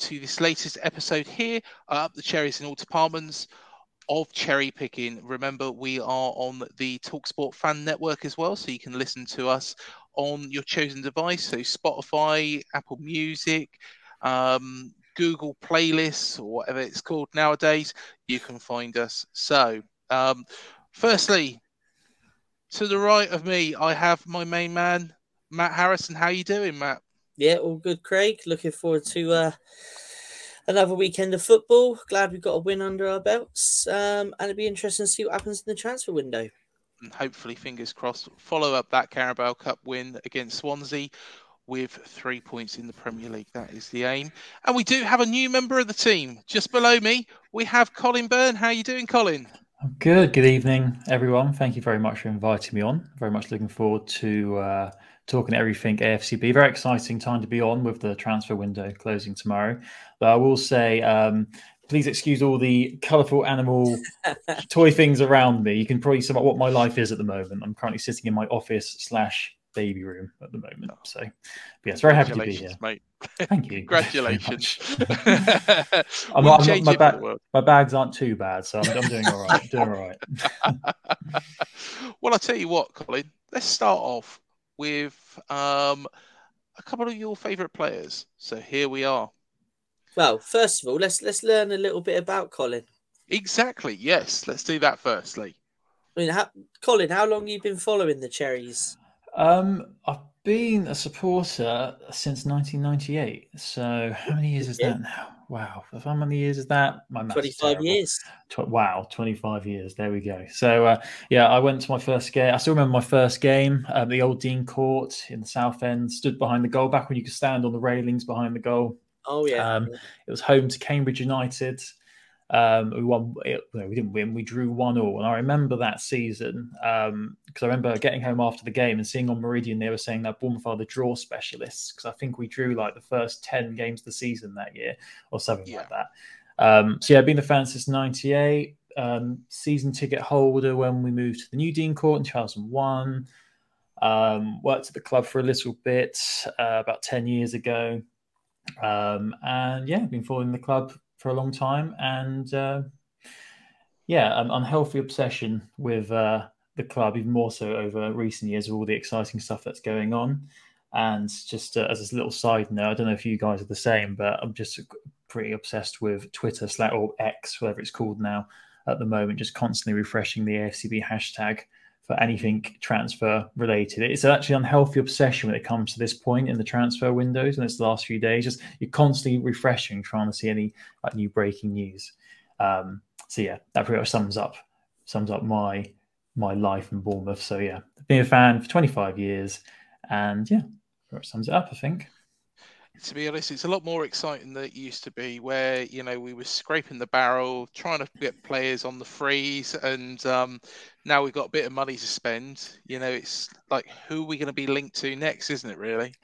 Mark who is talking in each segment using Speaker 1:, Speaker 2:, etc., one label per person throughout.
Speaker 1: to this latest episode here at the Cherries in All Departments of Cherry Picking. Remember, we are on the Talksport Fan Network as well, so you can listen to us on your chosen device, so Spotify, Apple Music, um, Google Playlists, or whatever it's called nowadays. You can find us. So, um, firstly, to the right of me, I have my main man, Matt Harrison. How you doing, Matt?
Speaker 2: Yeah, all good, Craig. Looking forward to uh, another weekend of football. Glad we've got a win under our belts. Um, and it'd be interesting to see what happens in the transfer window.
Speaker 1: And hopefully, fingers crossed, follow up that Carabao Cup win against Swansea with three points in the Premier League. That is the aim. And we do have a new member of the team. Just below me, we have Colin Byrne. How are you doing, Colin?
Speaker 3: I'm good. Good evening, everyone. Thank you very much for inviting me on. Very much looking forward to uh, talking everything AFCB. Very exciting time to be on with the transfer window closing tomorrow. But I will say, um, please excuse all the colourful animal toy things around me. You can probably sum up what my life is at the moment. I'm currently sitting in my office slash baby room at the moment. So, yes, very happy to be here.
Speaker 1: mate.
Speaker 3: Thank you.
Speaker 1: Congratulations.
Speaker 3: I'm not, I'm my, bag, my bags aren't too bad, so I'm, I'm doing all right. doing all right.
Speaker 1: well, I'll tell you what, Colin. Let's start off with um, a couple of your favourite players. So here we are.
Speaker 2: Well, first of all, let's let's learn a little bit about Colin.
Speaker 1: Exactly. Yes. Let's do that firstly.
Speaker 2: I mean, how, Colin, how long have you been following the Cherries?
Speaker 3: Um, I've been a supporter since 1998. So how many years is
Speaker 2: Yeah.
Speaker 3: that now? Wow, how many years is that? My
Speaker 2: 25 years.
Speaker 3: Tw- wow, 25 years. There we go. So, uh, yeah, I went to my first game. I still remember my first game at the old Dean Court in the South End. Stood behind the goal back when you could stand on the railings behind the goal.
Speaker 2: Oh yeah.
Speaker 3: Um, it was home to Cambridge United. Um, we won. It, no, we didn't win. We drew one all, and I remember that season because um, I remember getting home after the game and seeing on Meridian they were saying that Bournemouth are the draw specialists because I think we drew like the first ten games of the season that year or something
Speaker 1: Yeah.
Speaker 3: like that. Um, so yeah, I've been a fan since '98. Um, season ticket holder when we moved to the new Dean Court in 2001. Um, worked at the club for a little bit uh, about 10 years ago. Um, and yeah, been following the club for a long time. And uh, yeah, an unhealthy obsession with uh, the club, even more so over recent years, with all the exciting stuff that's going on. And just uh, as a little side note, I don't know if you guys are the same, but I'm just pretty obsessed with Twitter slash or X, whatever it's called now at the moment, just constantly refreshing the AFCB hashtag for anything transfer related. It's actually unhealthy obsession when it comes to this point in the transfer windows and it's the last few days. Just you're constantly refreshing, trying to see any like new breaking news. Um, so yeah, that pretty much sums up sums up my my life in Bournemouth. So yeah, being a fan for 25 years, and yeah, that sums it up. I think.
Speaker 1: To be honest, it's a lot more exciting than it used to be, where you know we were scraping the barrel, trying to get players on the freeze, and um, now we've got a bit of money to spend. You know, it's like who are we going to be linked to next, isn't it? Really?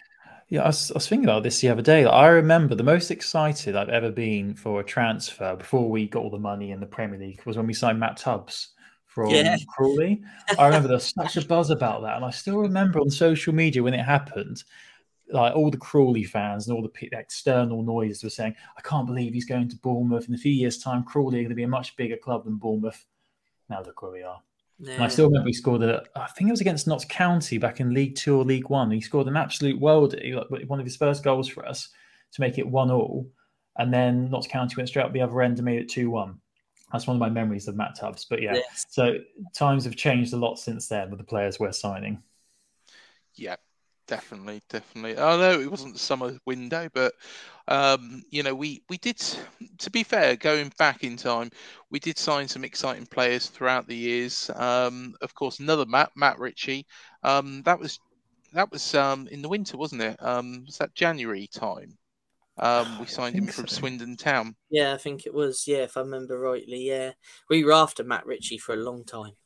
Speaker 3: Yeah, I was, I was thinking about this the other day. Like, I remember the most excited I've ever been for a transfer before we got all the money in the Premier League was when we signed Matt Tubbs from
Speaker 2: Yeah.
Speaker 3: Crawley. I remember there was such a buzz about that, and I still remember on social media when it happened. Like all the Crawley fans and all the external noises were saying, "I can't believe he's going to Bournemouth." In a few years' time, Crawley are going to be a much bigger club than Bournemouth. Now look where we are. And I still remember he scored a, I think it was against Notts County back in League Two or League One. He scored an absolute worldie, like one of his first goals for us to make it one all. And then Notts County went straight up the other end and made it 2 1. That's one of my memories of Matt Tubbs. But yeah,
Speaker 2: Yes.
Speaker 3: so times have changed a lot since then with the players we're signing.
Speaker 1: Yeah, definitely, definitely. I know it wasn't the summer window, but um, you know, we we did. To be fair, going back in time, we did sign some exciting players throughout the years. Um, of course, another Matt, Matt Ritchie. Um, that was that was um in the winter, wasn't it? Um, was that January time? Um, we signed him from
Speaker 3: so.
Speaker 1: Swindon Town.
Speaker 2: Yeah, I think it was. Yeah, if I remember rightly. Yeah, we were after Matt Ritchie for a long time.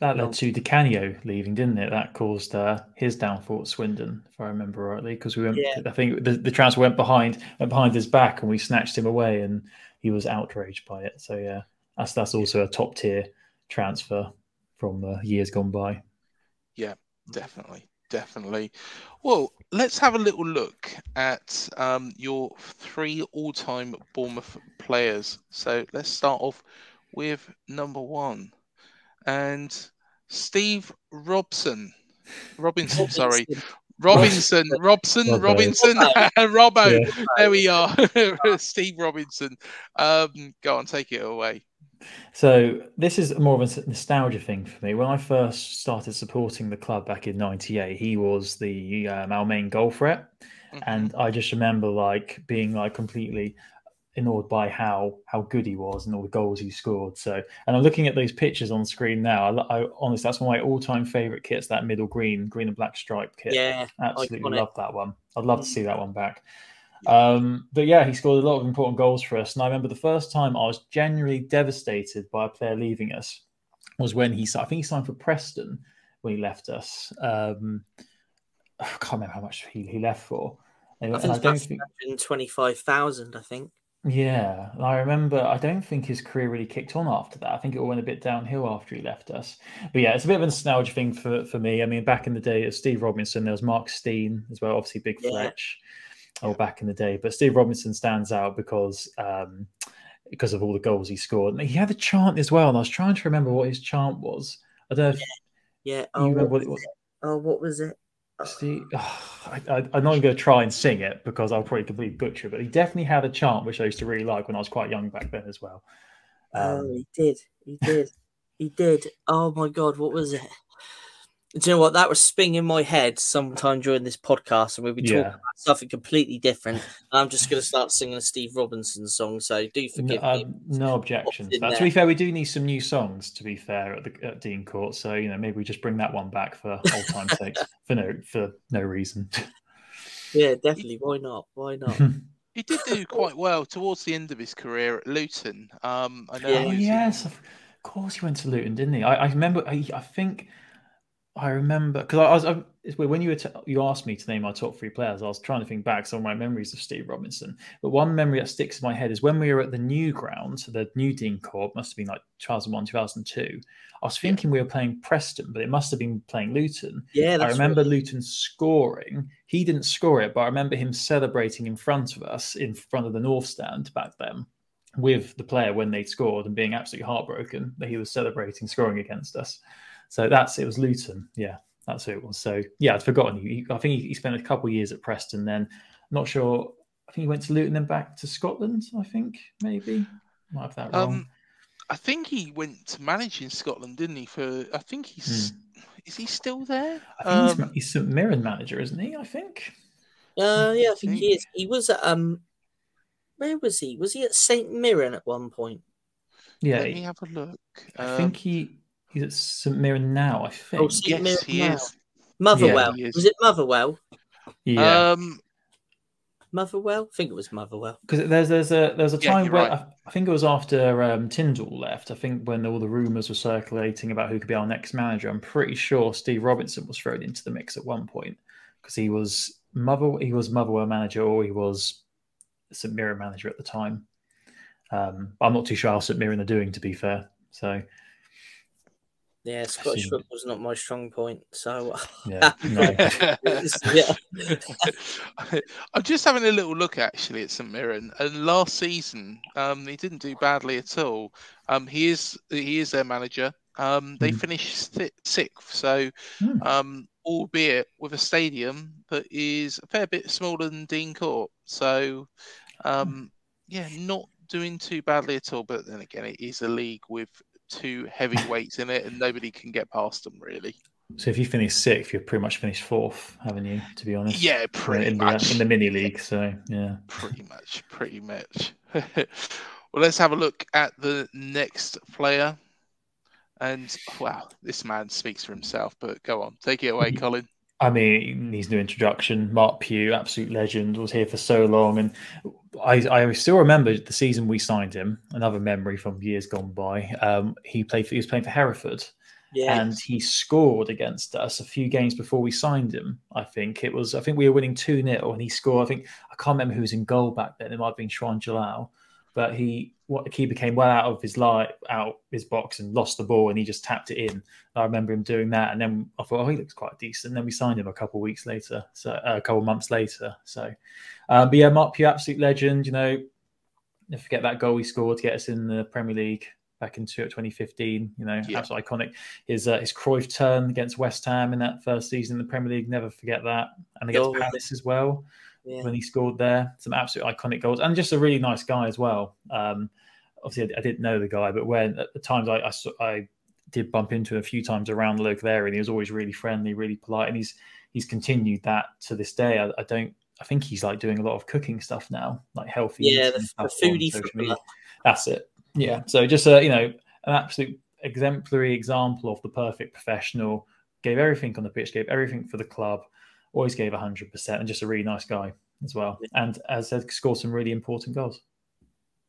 Speaker 3: That led to Di Canio leaving, didn't it? That caused uh, his downfall at Swindon, if I remember rightly, because we went.
Speaker 2: Yeah.
Speaker 3: I think the, the transfer went behind went behind his back, and we snatched him away, and he was outraged by it. So yeah, that's that's also a top tier transfer from uh, years gone by.
Speaker 1: Yeah, definitely, definitely. Well, let's have a little look at um, your three all-time Bournemouth players. So let's start off with number one, and Steve Robson. Robinson, sorry, Robinson, Robson, Robinson, Robbo.
Speaker 3: Yeah.
Speaker 1: There we are, Steve Robinson. Um, go on, take it away.
Speaker 3: So this is more of a nostalgia thing for me. When I first started supporting the club back in '98, he was the um, our main goal threat,
Speaker 1: Mhm.
Speaker 3: and I just remember like being like completely awed by how how good he was and all the goals he scored. So, and I'm looking at those pictures on screen now. I, I honestly, that's one of my all-time favorite kits. That middle green, green and black stripe kit.
Speaker 2: Yeah,
Speaker 3: Absolutely love that one. I'd love to see that one back. Um, but yeah, he scored a lot of important goals for us. And I remember the first time I was genuinely devastated by a player leaving us was when he, I think he signed for Preston when he left us. Um, I can't remember how much he, he left for. And,
Speaker 2: I think
Speaker 3: I don't think,
Speaker 2: twenty-five thousand. I think.
Speaker 3: Yeah, and I remember. I don't think his career really kicked on after that. I think it all went a bit downhill after he left us. But yeah, it's a bit of a nostalgia thing for, for me. I mean, back in the day, it Steve Robinson. There was Mark Stein as well. Obviously, Big
Speaker 2: Yeah.
Speaker 3: Fletch. Oh, back in the day, but Steve Robinson stands out because um, because of all the goals he scored. And he had a chant as well, and I was trying to remember what his chant was. I don't know if
Speaker 2: Yeah.
Speaker 3: you
Speaker 2: Oh,
Speaker 3: remember
Speaker 2: what
Speaker 3: what it was.
Speaker 2: Oh, what was it?
Speaker 3: Steve, I, I, I'm not even going to try and sing it because I'll probably completely butcher it. But he definitely had a chant which I used to really like when I was quite young back then as well.
Speaker 2: oh,
Speaker 3: Um,
Speaker 2: he did. He did. he did. Oh my god, what was it? Do you know what? That was spinning in my head sometime during this podcast, and we'll be talking
Speaker 3: yeah,
Speaker 2: about something completely different. I'm just going to start singing a Steve Robinson song, so do
Speaker 3: no,
Speaker 2: forgive
Speaker 3: uh,
Speaker 2: me.
Speaker 3: no objections.
Speaker 2: in
Speaker 3: But to
Speaker 2: there.
Speaker 3: be fair, we do need some new songs. To be fair, at the at Dean Court, so you know maybe we just bring that one back for old time's sake for no for no reason.
Speaker 2: Yeah, definitely. Why not? Why not?
Speaker 1: He did do quite well towards the end of his career at Luton. Um, I know.
Speaker 2: Yeah.
Speaker 3: Oh
Speaker 1: was-
Speaker 3: yes, of course he went to Luton, didn't he? I, I remember. I, I think I remember because I was. I, when you were t- you asked me to name our top three players, I was trying to think back some of my memories of Steve Robinson. But one memory that sticks in my head is when we were at the new ground, so the new Dean Court must have been like 2001, 2002. I was thinking we were playing Preston, but it must have been playing Luton.
Speaker 2: Yeah,
Speaker 3: I remember
Speaker 2: right.
Speaker 3: Luton scoring. He didn't score it, but I remember him celebrating in front of us, in front of the North Stand back then, with the player when they scored and being absolutely heartbroken that he was celebrating scoring against us. So that's it was Luton. Yeah, that's who it was. So yeah, I'd forgotten. He, I think he, he spent a couple of years at Preston. Then not sure. I think he went to Luton, then back to Scotland. I think maybe might have that wrong.
Speaker 1: Um, I think he went to manage in Scotland, didn't he? For I think he's is he still there?
Speaker 3: Hmm. I think
Speaker 1: Um,
Speaker 3: he's, he's St Mirren manager, isn't he? I think.
Speaker 2: Uh, yeah, I think he is. He was at um, where was he? Was he at Saint Mirren at one point?
Speaker 3: Yeah,
Speaker 1: let me have a look.
Speaker 3: I
Speaker 1: Um,
Speaker 3: think he he's at St Mirren now. I think.
Speaker 2: Oh, St.
Speaker 1: yes,
Speaker 2: Mirren
Speaker 1: he
Speaker 2: now.
Speaker 1: is.
Speaker 2: Motherwell.
Speaker 1: he is.
Speaker 2: was it Motherwell?
Speaker 3: yeah,
Speaker 1: Um,
Speaker 2: Motherwell? I think it was Motherwell.
Speaker 3: because there's there's a there's a
Speaker 1: Yeah,
Speaker 3: time
Speaker 1: you're
Speaker 3: where
Speaker 1: right.
Speaker 3: I, I think it was after um, Tindall left. I think when all the rumours were circulating about who could be our next manager, I'm pretty sure Steve Robinson was thrown into the mix at one point because he was Mother he was Motherwell manager or he was St Mirren manager at the time. Um, I'm not too sure how St Mirren are doing, to be fair. So
Speaker 2: Yeah, Scottish
Speaker 3: see.
Speaker 2: football's not my strong point. So
Speaker 3: yeah,
Speaker 2: yeah,
Speaker 1: I'm just having a little look actually at St Mirren, and last season um, he didn't do badly at all. Um, he is he is their manager. Um, they
Speaker 3: Hmm.
Speaker 1: finished si- sixth, so um, albeit with a stadium that is a fair bit smaller than Dean Court. So um, yeah, not doing too badly at all. But then again, it is a league with two heavyweights in it, and nobody can get past them really.
Speaker 3: So if you finish sixth, you've pretty much finished fourth, haven't you? To be honest,
Speaker 1: Yeah,
Speaker 3: in,
Speaker 1: pretty
Speaker 3: in
Speaker 1: much.
Speaker 3: the in the mini league. So yeah,
Speaker 1: pretty much pretty much well let's have a look at the next player and wow this man speaks for himself but go on take it away colin
Speaker 3: I mean, needs no introduction. Marc Pugh, absolute legend, was here for so long, and I, I still remember the season we signed him. Another memory from years gone by. Um, he played. For, he was playing for Hereford,
Speaker 2: yeah.
Speaker 3: and he scored against us a few games before we signed him. I think it was. I think we were winning two 0 and he scored. I think I can't remember who was in goal back then. It might have been Shwan Jalal, but he what the keeper came well out of his line, out his box, and lost the ball, and he just tapped it in. I remember him doing that, and then I thought, oh, he looks quite decent. And then we signed him a couple of weeks later, so uh, a couple of months later. So, um, but yeah, Marc Pugh, absolute legend. You know, never forget that goal he scored to get us in the Premier League back in 2015. You know,
Speaker 1: Yeah.
Speaker 3: absolutely iconic. His uh, his Cruyff turn against West Ham in that first season in the Premier League, never forget that. And against
Speaker 2: Oh.
Speaker 3: Palace as well
Speaker 2: yeah.
Speaker 3: when he scored there. Some absolute iconic goals, and just a really nice guy as well. Um, obviously, I, I didn't know the guy, but when at the times I, I saw- I did bump into him a few times around the local area, and he was always really friendly, really polite, and he's he's continued that to this day. I, I don't. I think he's like doing a lot of cooking stuff now, like healthy.
Speaker 2: Yeah, the- the foodie
Speaker 3: media. That's it. Yeah. So just a you know an absolute exemplary example of the perfect professional. Gave everything on the pitch, gave everything for the club, always gave hundred percent, and just a really nice guy as well. And as I said, scored some really important goals.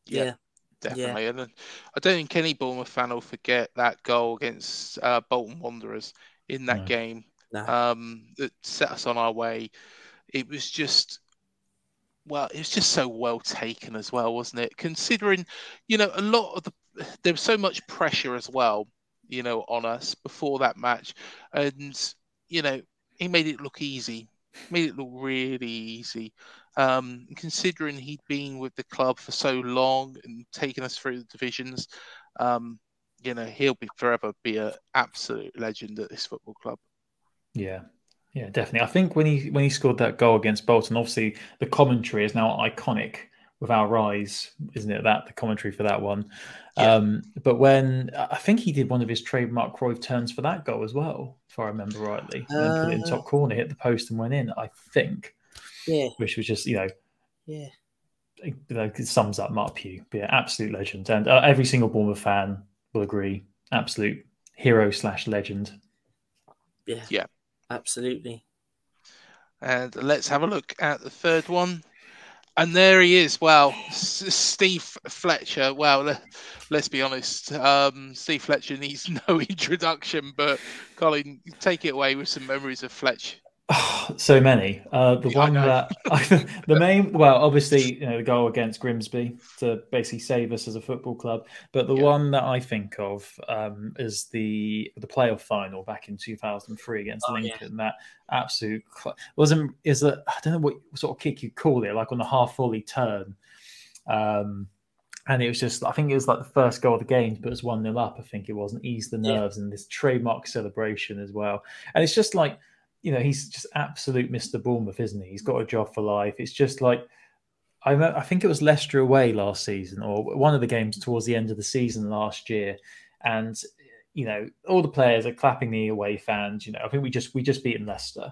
Speaker 2: yeah.
Speaker 1: definitely and i don't think any bournemouth fan will forget that goal against uh, bolton wanderers in that
Speaker 3: No.
Speaker 1: game
Speaker 2: No.
Speaker 1: um, that set us on our way it was just well it was just so well taken as well wasn't it considering you know a lot of the there was so much pressure as well you know on us before that match and you know he made it look easy made it look really easy um, considering he'd been with the club for so long and taken us through the divisions, um, you know, he'll be forever be an absolute legend at this football club.
Speaker 3: Yeah. Yeah, definitely. I think when he when he scored that goal against Bolton, obviously the commentary is now iconic with our rise, isn't it? That the commentary for that one.
Speaker 1: Yeah.
Speaker 3: Um, but when I think he did one of his trademark Cruyff turns for that goal as well, if I remember rightly, and then put it in
Speaker 2: Uh,
Speaker 3: top corner, hit the post and went in. I think,
Speaker 2: Yeah.
Speaker 3: which was just you know
Speaker 2: Yeah.
Speaker 3: it, it sums up Marc Pugh. But yeah, absolute legend, and uh, every single Bournemouth fan will agree. Absolute hero slash legend.
Speaker 2: Yeah.
Speaker 1: Yeah.
Speaker 2: Absolutely.
Speaker 1: And let's have a look at the third one. And there he is. Well, Steve Fletcher. Well, let, us be honest. Um, Steve Fletcher needs no introduction, but Colin, take it away with some memories of Fletch.
Speaker 3: so many. Uh, the one that the main, well, obviously, you know, the goal against Grimsby to basically save us as a football club. But the yeah. one that I think of um, is the the playoff final back in 2003 against oh, Lincoln. Yeah. That absolute wasn't is a I don't know what sort of kick you call it, like on the half volley turn. Um, and it was just, I think it was like the first goal of the game, but it was 1 0 up. I think it was, and ease the nerves yeah. and this trademark celebration as well. And it's just like, you know, he's just absolute Mr. Bournemouth, isn't he? He's got a job for life. It's just like I, I think it was Leicester away last season, or one of the games towards the end of the season last year, and you know, all the players are clapping the away fans. You know, I think we just we just beaten Leicester,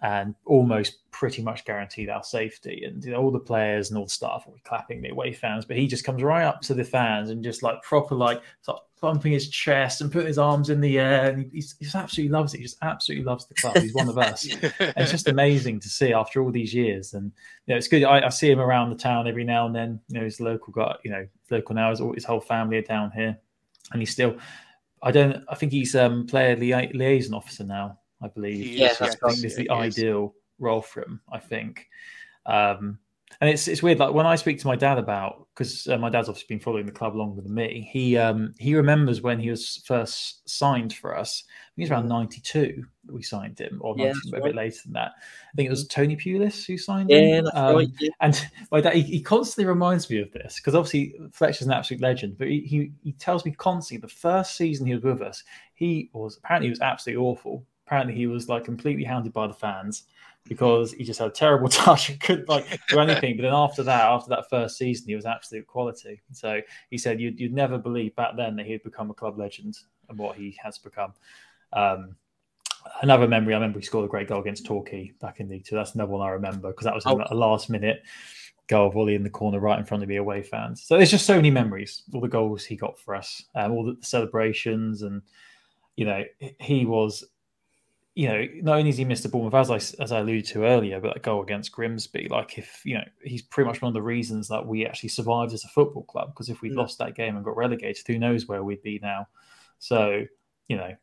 Speaker 3: and almost pretty much guaranteed our safety. And you know, all the players and all the staff were clapping the away fans, but he just comes right up to the fans and just like proper like bumping his chest and putting his arms in the air, and he, he's, he's absolutely loves it. He just absolutely loves the club. He's one of us. it's just amazing to see after all these years, and you know, it's good. I, I, see him around the town every now and then. You know, his local got you know local now. His, his whole family are down here, and he's still. I don't. I think he's um player lia- liaison officer now. I believe.
Speaker 2: Yeah,
Speaker 3: I think this is the ideal role for him. I think. Um, and it's it's weird. Like when I speak to my dad about because uh, my dad's obviously been following the club longer than me. He um he remembers when he was first signed for us. I think it's around ninety two that we signed him, or yeah, 90, a right. bit later than that. I think it was Tony Pulis who signed
Speaker 2: yeah,
Speaker 3: him.
Speaker 2: That's um, right, yeah.
Speaker 3: And my dad he, he, constantly reminds me of this because obviously Fletcher's an absolute legend, but he, he he tells me constantly the first season he was with us, he was apparently he was absolutely awful. Apparently he was like completely hounded by the fans because he just had a terrible touch and couldn't like do anything. but then after that, after that first season, he was absolute quality. So he said you'd, you'd never believe back then that he'd become a club legend and what he has become. Um, another memory, I remember he scored a great goal against Torquay back in League Two. That's another one I remember because that was oh. a last minute goal volley in the corner right in front of the away fans. So there's just so many memories, all the goals he got for us, um, all the celebrations, and you know he was you know, not only is he missed Mr. Bournemouth, as I as I alluded to earlier, but that goal against Grimsby, like if you know, he's pretty much one of the reasons that we actually survived as a football club. Because if we'd yeah. lost that game and got relegated, who knows where we'd be now? So, you know,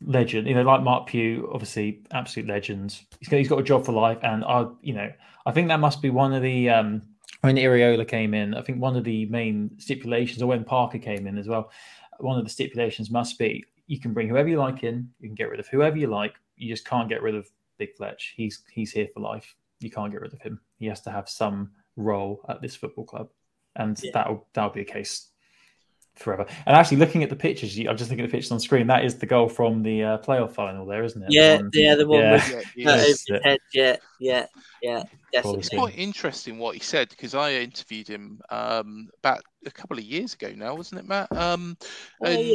Speaker 3: legend. You know, like Marc Pugh, obviously, absolute legend. He's got, he's got a job for life, and I, you know, I think that must be one of the. um when Iraola came in, I think one of the main stipulations, or when Parker came in as well, one of the stipulations must be you can bring whoever you like in. You can get rid of whoever you like. You just can't get rid of Big Fletch. He's he's here for life. You can't get rid of him. He has to have some role at this football club, and yeah. that'll that'll be a case forever. And actually, looking at the pictures, I'm just looking at the pictures on screen. That is the goal from the uh, playoff final, there, isn't it?
Speaker 2: Yeah, the one, yeah, the one yeah. with yeah, head. Yeah, yeah, yeah. Definitely.
Speaker 1: It's quite interesting what he said because I interviewed him um, about a couple of years ago now, wasn't it, Matt? Um, oh, and yeah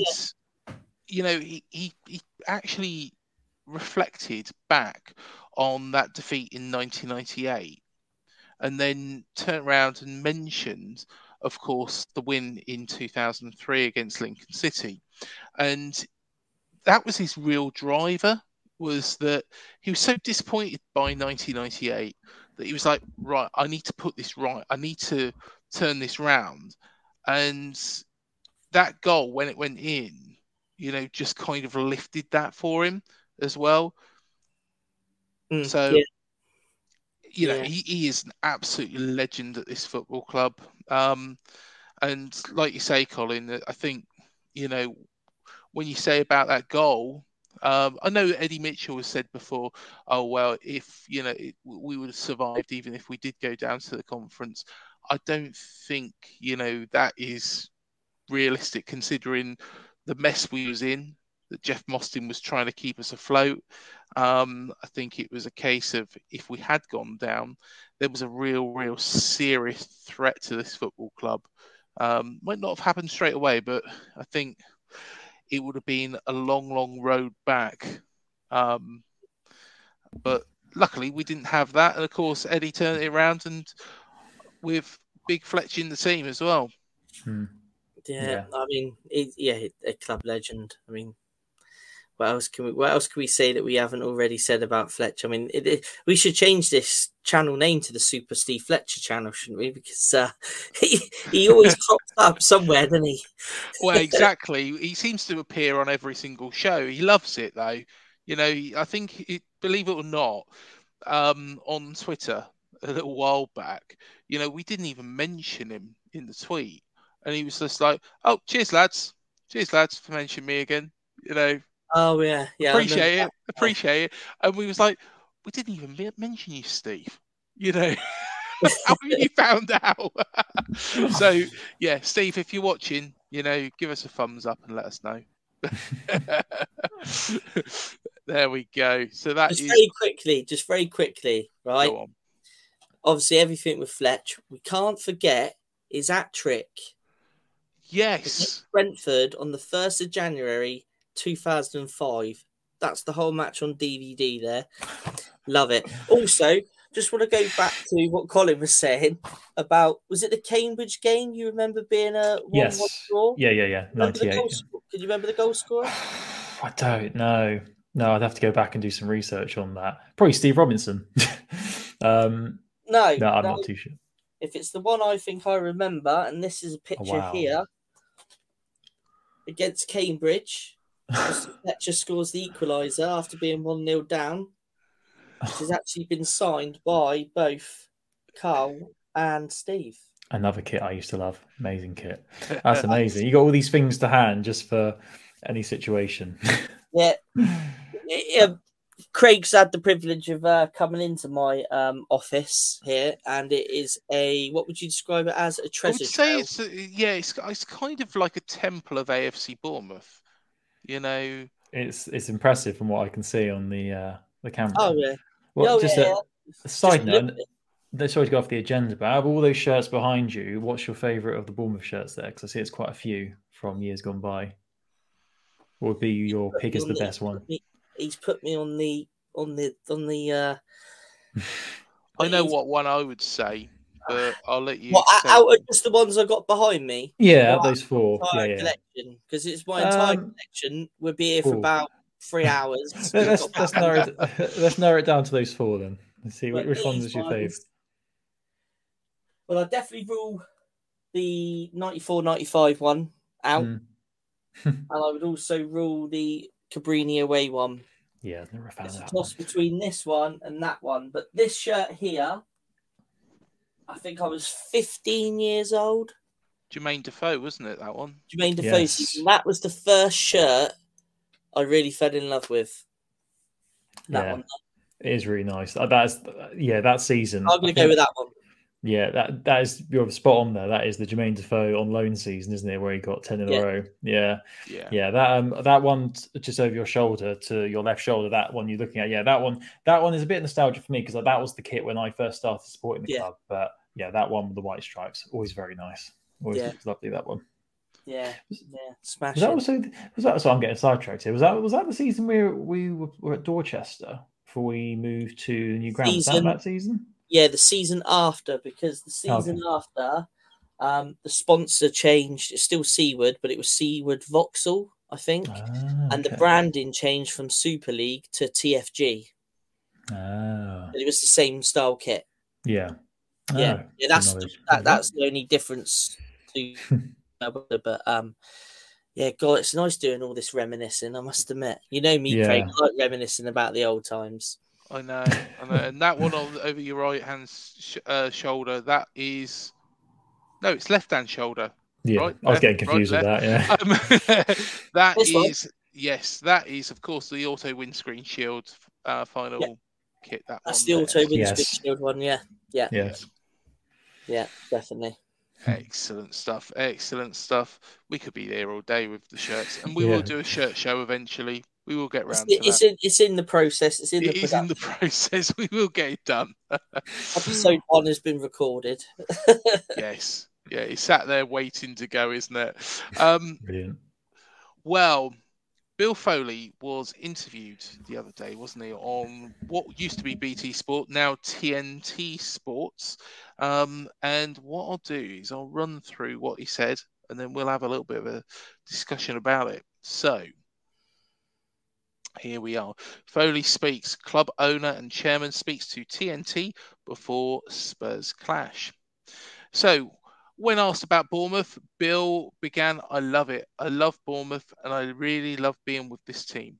Speaker 1: you know, he, he, he actually reflected back on that defeat in 1998 and then turned around and mentioned, of course, the win in 2003 against Lincoln City. And that was his real driver was that he was so disappointed by 1998 that he was like, right, I need to put this right. I need to turn this round. And that goal, when it went in, you know, just kind of lifted that for him as well. Mm, so, yeah. you know, yeah. he, he is an absolute legend at this football club. Um, and like you say, Colin, I think, you know, when you say about that goal, um, I know Eddie Mitchell has said before, oh, well, if, you know, it, we would have survived even if we did go down to the conference. I don't think, you know, that is realistic considering the mess we was in that Jeff Mostyn was trying to keep us afloat. Um, I think it was a case of if we had gone down, there was a real, real serious threat to this football club. Um, might not have happened straight away, but I think it would have been a long, long road back. Um, but luckily, we didn't have that, and of course, Eddie turned it around, and with Big Fletch in the team as well.
Speaker 3: Hmm.
Speaker 2: Yeah, yeah. I mean, it, yeah, a club legend. I mean, what else can we what else can we say that we haven't already said about Fletcher? I mean, it, it, we should change this channel name to the Super Steve Fletcher channel, shouldn't we? Because uh, he he always pops up somewhere, doesn't he?
Speaker 1: well, exactly. he seems to appear on every single show. He loves it though. You know, I think, it, believe it or not, um, on Twitter a little while back, you know, we didn't even mention him in the tweet, and he was just like, "Oh, cheers, lads. Cheers, lads, for mentioning me again." You know,
Speaker 2: Oh yeah, yeah.
Speaker 1: Appreciate it, appreciate it. And we was like, we didn't even mention you, Steve. You know, how have you found out? so yeah, Steve, if you're watching, you know, give us a thumbs up and let us know. there we go. So that
Speaker 2: Just
Speaker 1: is
Speaker 2: very quickly, just very quickly, right?
Speaker 1: go on.
Speaker 2: Obviously, everything with Fletch. We can't forget his hat trick
Speaker 1: Yes.
Speaker 2: Brentford on the first of January, two thousand and five. That's the whole match on DVD. There, love it. Also, just want to go back to what Colin was saying about was it the Cambridge game? You remember being a one
Speaker 3: Yes.
Speaker 2: one draw?
Speaker 3: Yeah, yeah, yeah. 98.
Speaker 2: goal sc- Can you remember the goal scorer?
Speaker 3: I don't know. No, I'd have to go back and do some research on that. Probably Steve Robinson. um,
Speaker 2: No,
Speaker 3: no, I'm
Speaker 2: no.
Speaker 3: not too sure.
Speaker 2: If it's the one I think I remember, and this is a picture
Speaker 3: wow.
Speaker 2: here against Cambridge, Fletcher scores the equaliser after being 1 0 down, which has actually been signed by both Carl and Steve.
Speaker 3: Another kit I used to love. Amazing kit. That's amazing. You got all these things to hand just for any situation.
Speaker 2: Yeah. Yeah, Craig's had the privilege of uh, coming into my um, office here, and it is a what would you describe it as? A treasure
Speaker 1: would say
Speaker 2: trove.
Speaker 1: it's a, yeah, it's it's kind of like a temple of AFC Bournemouth. You know,
Speaker 3: it's it's impressive from what I can see on the uh, the camera.
Speaker 2: Oh yeah.
Speaker 3: Well,
Speaker 2: Oh,
Speaker 3: just
Speaker 2: yeah,
Speaker 3: a,
Speaker 2: yeah.
Speaker 3: a side
Speaker 2: Just
Speaker 3: note.
Speaker 2: at it.
Speaker 3: Let's sorry to go off the agenda, but out of all those shirts behind you, what's your favourite of the Bournemouth shirts there? Because I see it's quite a few from years gone by. What would be your pick
Speaker 2: me
Speaker 3: as the
Speaker 2: the-
Speaker 3: best one?
Speaker 2: Me- He's put me on the on the on the. uh
Speaker 1: I know what one I would say, but I'll let you.
Speaker 2: What
Speaker 1: say-
Speaker 2: out of just the ones I got behind me?
Speaker 3: Yeah,
Speaker 2: Well,
Speaker 3: those four. Yeah,
Speaker 2: Entire
Speaker 3: yeah.
Speaker 2: collection because it's my entire
Speaker 3: Um,
Speaker 2: collection. We'll be here for
Speaker 3: ooh.
Speaker 2: about three hours.
Speaker 3: Let- Let's, let's, narrow it, let's narrow it down to those four then. Let's see
Speaker 2: But
Speaker 3: which one
Speaker 2: these
Speaker 3: is your favourite.
Speaker 2: Well, I definitely rule the 94-95 one out,
Speaker 3: Mm.
Speaker 2: and I would also rule the Cabrini away one.
Speaker 3: Yeah, I've never found
Speaker 2: It's a
Speaker 3: that.
Speaker 2: toss between this one and that one. But this shirt here, I think I was 15 years old.
Speaker 1: Jermaine Defoe, wasn't it that one?
Speaker 2: Jermaine Defoe
Speaker 3: Yes.
Speaker 2: That was the first shirt I really fell in love with. That
Speaker 3: Yeah.
Speaker 2: one.
Speaker 3: It is really nice. That's yeah, that season.
Speaker 2: I'm going to go
Speaker 3: think-
Speaker 2: with that one.
Speaker 3: Yeah, that that is you're spot on there. That is the Jermaine Defoe on loan season, isn't it? Where he got ten in
Speaker 2: Yeah.
Speaker 3: a row. Yeah,
Speaker 1: Yeah.
Speaker 3: yeah. That um that one just over your shoulder to your left shoulder. That one you're looking at. Yeah, that one. That one is a bit nostalgic for me because that was the kit when I first started supporting the
Speaker 2: Yeah.
Speaker 3: club. But yeah, that one with the white stripes, always very nice. Always
Speaker 2: Yeah.
Speaker 3: lovely. That one.
Speaker 2: Yeah, yeah, smash
Speaker 3: Was that also was that? So I'm getting sidetracked here. Was that was that the season where we were, were at Dorchester before we moved to the new ground? Was that that season?
Speaker 2: Yeah, the season after because the season after, um, the sponsor changed. It's still Seward, but it was Seward Vauxhall, I think,
Speaker 3: Ah,
Speaker 2: and the branding changed from Super League to TFG.
Speaker 3: Ah,
Speaker 2: But it was the same style kit.
Speaker 3: yeah.
Speaker 2: Yeah,
Speaker 3: Oh,
Speaker 2: yeah, that's
Speaker 3: knowledge.
Speaker 2: that, that's the only difference to. but um, yeah, God, it's nice doing all this reminiscing. I must admit, you know me,
Speaker 3: Yeah.
Speaker 2: Craig, I like reminiscing about the old times.
Speaker 1: I know, I know. And that one on over your right hand sh- uh, shoulder, that is no, it's left hand shoulder.
Speaker 3: Yeah,
Speaker 1: right,
Speaker 3: I was
Speaker 1: left,
Speaker 3: getting
Speaker 1: right,
Speaker 3: confused with
Speaker 1: left.
Speaker 3: that. Yeah,
Speaker 1: Um, that
Speaker 2: This one?
Speaker 1: is yes, that is of course the auto windscreen shield uh, final kit. That
Speaker 2: That's
Speaker 1: one
Speaker 2: the
Speaker 1: there.
Speaker 2: auto windscreen
Speaker 3: Yes.
Speaker 2: shield one. Yeah, yeah,
Speaker 3: yes.
Speaker 2: yeah, definitely.
Speaker 1: Excellent stuff. Excellent stuff. We could be there all day with the shirts, and we
Speaker 3: Yeah.
Speaker 1: will do a shirt show eventually. We will get
Speaker 2: It's,
Speaker 1: round to
Speaker 2: it's
Speaker 1: that.
Speaker 2: in it's in the process. It's in the
Speaker 1: It is in the process. We will get it done.
Speaker 2: Episode one has been recorded.
Speaker 1: yes. Yeah, it's sat there waiting to go, isn't it? Um,
Speaker 3: Brilliant.
Speaker 1: well, Bill Foley was interviewed the other day, wasn't he, on what used to be BT Sport, now TNT Sports. Um, and what I'll do is I'll run through what he said, and then we'll have a little bit of a discussion about it. So, Here we are. Foley speaks. Club owner and chairman speaks to TNT before Spurs clash. So, when asked about Bournemouth, Bill began, I love it. I love Bournemouth and I really love being with this team.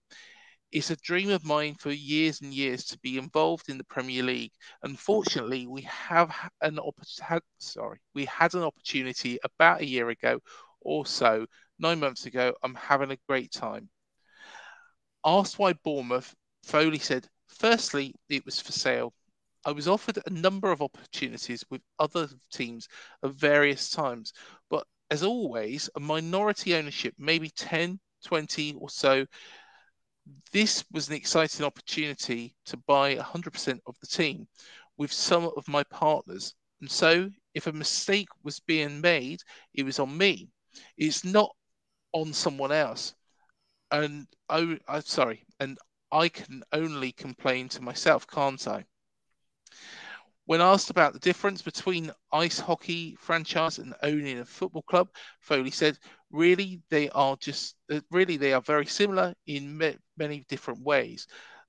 Speaker 1: It's a dream of mine for years and years to be involved in the Premier League. Unfortunately, we have an had, sorry, we had an opportunity about a year ago or so, nine months ago. I'm having a great time. Asked why Bournemouth, Foley said, firstly, it was for sale. I was offered a number of opportunities with other teams at various times, but as always, a minority ownership, maybe 10, 20 or so. This was an exciting opportunity to buy 100% of the team with some of my partners. And so, if a mistake was being made, it was on me. It's not on someone else and oh, I'm sorry, and I can only complain to myself, can't I? When asked about the difference between ice hockey franchise and owning a football club, Foley said, "Really, they are just uh, really they are very similar in many different ways.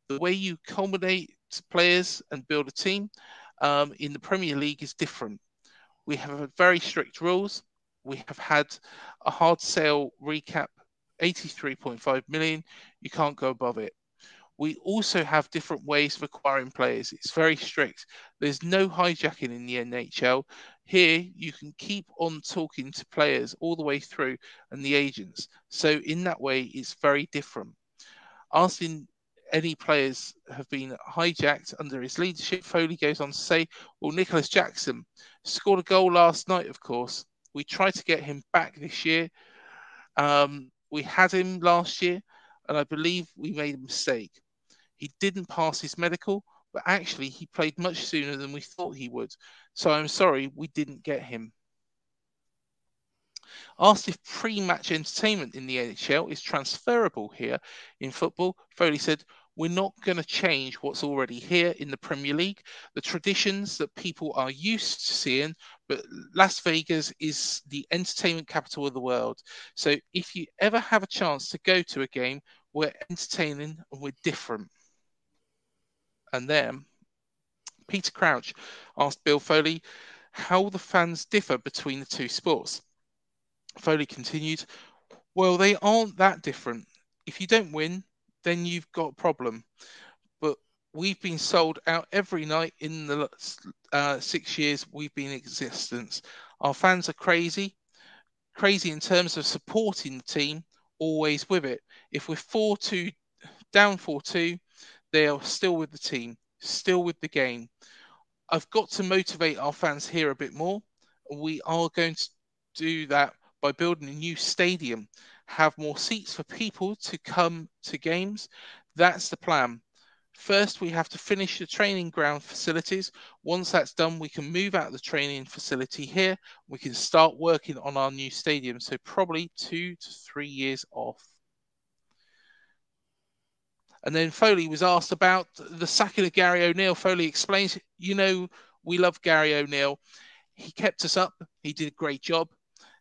Speaker 1: The way you culminate players and build a team um, in the Premier League is different. We have very strict rules. We have had a hard salary cap 83.5 million. You can't go above it. We also have different ways of acquiring players. It's very strict. There's no hijacking in the NHL. Here, you can keep on talking to players all the way through and the agents. So, in that way, it's very different. Asking any players have been hijacked under his leadership, Foley goes on to say, Well, Nicolas Jackson scored a goal last night, of course. We tried to get him back this year. Um, we had him last year, and I believe we made a mistake. He didn't pass his medical, but actually he played much sooner than we thought he would. So I'm sorry we didn't get him. Asked if pre match entertainment in the NHL is transferable here in football, Foley said, we're not going to change what's already here in the Premier League. The traditions that people are used to seeing, but Las Vegas is the entertainment capital of the world. So if you ever have a chance to go to a game, we're entertaining and we're different. And then Peter Crouch asked Bill Foley how the fans differ between the two sports. Foley continued, Well, they aren't that different. If you don't win, then you've got a problem. But we've been sold out every night in the uh, six years we've been in existence. Our fans are crazy, crazy in terms of supporting the team, always with it. If we're 4 2, down 4 2, they are still with the team, still with the game. I've got to motivate our fans here a bit more. We are going to do that by building a new stadium have more seats for people to come to games. That's the plan. First, we have to finish the training ground facilities. Once that's done, we can move out the training facility here. We can start working on our new stadium. So, probably two to three years off. And then Foley was asked about the sacking of Gary O'Neill. Foley explains, you know, we love Gary O'Neill. He kept us up. He did a great job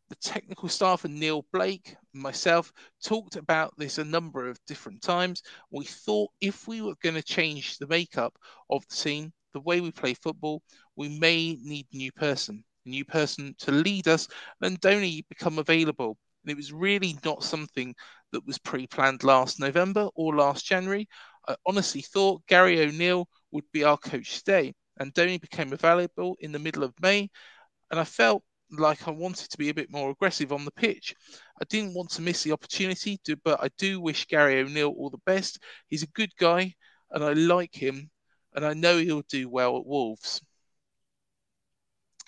Speaker 1: the technical staff and Neill Blake myself talked about this a number of different times. We thought if we were going to change the makeup of the team, the way we play football, we may need a new person, a new person to lead us, and Donny become available. And it was really not something that was pre-planned last November or last January. I honestly thought Gary O'Neill would be our coach today, and Donny became available in the middle of May, and I felt like I wanted to be a bit more aggressive on the pitch. I didn't want to miss the opportunity, to, but I do wish Gary O'Neill all the best. He's a good guy, and I like him, and I know he'll do well at Wolves.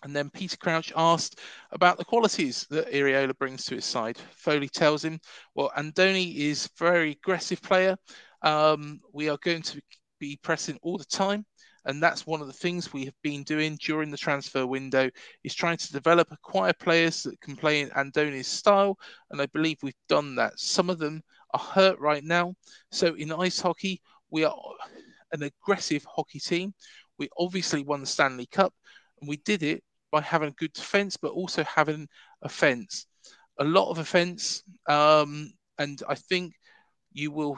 Speaker 1: And then Peter Crouch asked about the qualities that Iraola brings to his side. Foley tells him, well, Andoni is a very aggressive player. Um, we are going to be pressing all the time and that's one of the things we have been doing during the transfer window is trying to develop acquire players that can play in Andoni's style. And I believe we've done that. Some of them are hurt right now. So in ice hockey we are an aggressive hockey team. We obviously won the Stanley Cup and we did it by having a good defense but also having offense a lot of offense um, and I think you will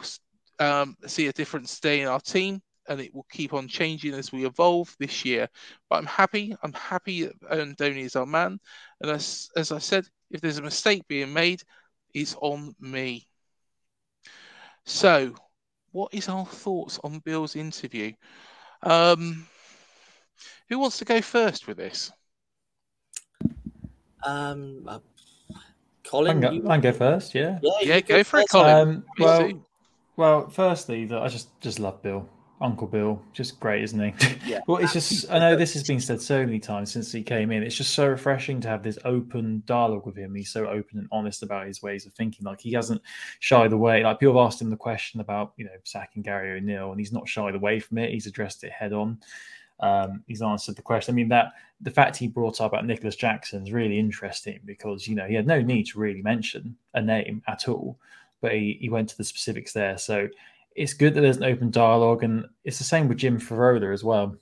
Speaker 1: um, see a difference today in our team, and it will keep on changing as we evolve this year. But I'm happy. I'm happy that Andoni is our man. And as as I said, if there's a mistake being made, it's on me. So, what is our thoughts on Bill's interview? Um, who wants to go first with this?
Speaker 2: Um, uh,
Speaker 3: I
Speaker 2: Colin,
Speaker 3: can,
Speaker 2: you-
Speaker 3: go, I can go first. Yeah.
Speaker 2: yeah,
Speaker 1: Yeah,
Speaker 2: you
Speaker 1: go for it. Colin.
Speaker 3: Um, well, well, firstly, that I just just love Bill, Uncle Bill, just great, isn't he?
Speaker 2: Yeah,
Speaker 3: well, it's just I know this has been said so many times since he came in. It's just so refreshing to have this open dialogue with him. He's so open and honest about his ways of thinking. Like he hasn't shied away. Like people have asked him the question about you know sacking Gary O'Neill, and he's not shied away from it. He's addressed it head on. Um, he's answered the question. I mean that the fact he brought up about Nicolas Jackson is really interesting because you know he had no need to really mention a name at all, but he, he went to the specifics there. So it's good that there's an open dialogue, and it's the same with Jim Frevola as well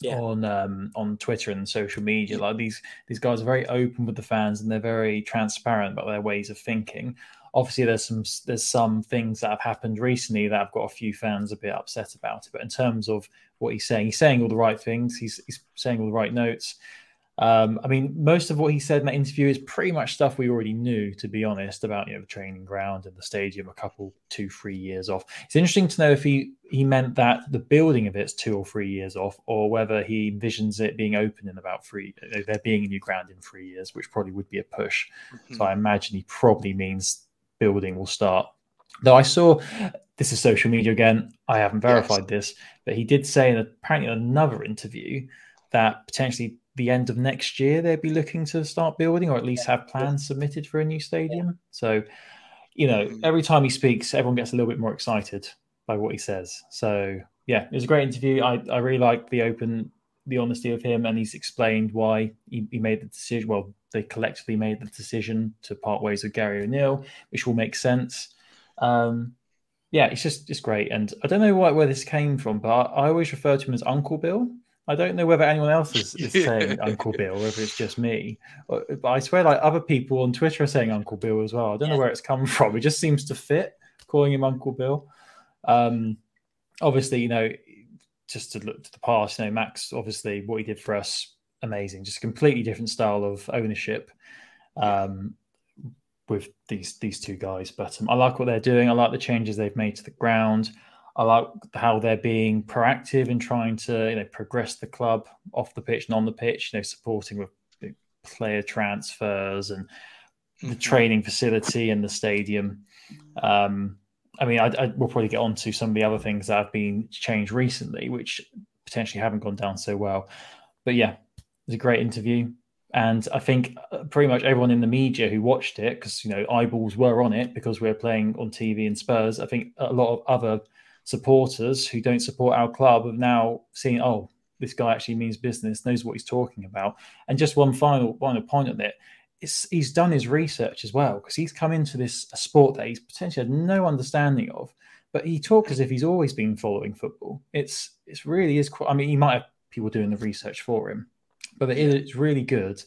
Speaker 2: Yeah.
Speaker 3: on um, on Twitter and social media. Like these these guys are very open with the fans and they're very transparent about their ways of thinking. Obviously, there's some there's some things that have happened recently that I've got a few fans a bit upset about it. But in terms of what he's saying, he's saying all the right things. He's he's saying all the right notes. Um, I mean, most of what he said in that interview is pretty much stuff we already knew, to be honest, about you know the training ground and the stadium a couple, two, three years off. It's interesting to know if he he meant that the building of it's two or three years off, or whether he envisions it being open in about three, uh, there being a new ground in three years, which probably would be a push. So I imagine he probably means building will start. Though I saw this is social media again. I haven't verified this, but he did say in apparently in another interview that potentially the end of next year they'd be looking to start building or at least have plans submitted for a new stadium. So, you know,
Speaker 1: Mhm.
Speaker 3: every time he speaks, everyone gets a little bit more excited by what he says. So, yeah, it was a great interview. I, I really like the open, the honesty of him, and he's explained why he, he made the decision. Well, they collectively made the decision to part ways with Gary O'Neill, which will make sense. Um, yeah, it's just it's great, and I don't know why, where this came from, but I always refer to him as Uncle Bill. I don't know whether anyone else is, is saying Uncle Bill, or whether it's just me. But I swear, like other people on Twitter are saying Uncle Bill as well. I don't know where it's come from. It just seems to fit calling him Uncle Bill. Um, obviously, you know, just to look to the past, you know, Max, obviously, what he did for us, amazing. Just a completely different style of ownership. Um, with these these two guys. But um, I like what they're doing. I like the changes they've made to the ground. I like how they're being proactive in trying to you know progress the club off the pitch and on the pitch. You know, supporting with player transfers and the
Speaker 1: Mhm.
Speaker 3: training facility and the stadium. Um, I mean, I, I will probably get on to some of the other things that have been changed recently, which potentially haven't gone down so well. But yeah, it was a great interview. And I think uh, pretty much everyone in the media who watched it, because you know eyeballs were on it because we are playing on TV in Spurs. I think a lot of other supporters who don't support our club have now seen, oh, this guy actually means business, knows what he's talking about. And just one final final point on it, it's, he's done his research as well because he's come into this a sport that he's potentially had no understanding of, but he talks as if he's always been following football. It's it's really is. Quite, I mean, he might have people doing the research for him, but it is really good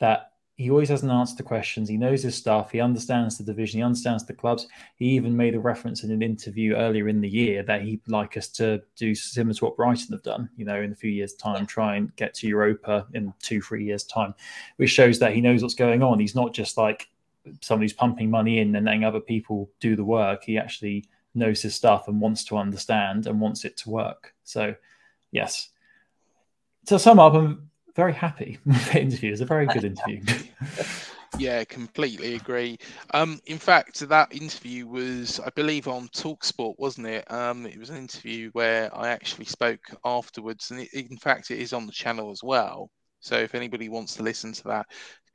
Speaker 3: that he always has an answer to questions. He knows his stuff. He understands the division. He understands the clubs. He even made a reference in an interview earlier in the year that he'd like us to do similar to what Brighton have done, you know, in a few years' time, try and get to Europa in two, three years' time, which shows that he knows what's going on. He's not just like somebody who's pumping money in and letting other people do the work. He actually knows his stuff and wants to understand and wants it to work. So, yes. To sum up, I'm very happy with the interview. It was a very good interview.
Speaker 1: Yeah, completely agree. Um, in fact, that interview was, I believe, on Talksport, wasn't it? Um, it was an interview where I actually spoke afterwards, and it, in fact, it is on the channel as well. So if anybody wants to listen to that,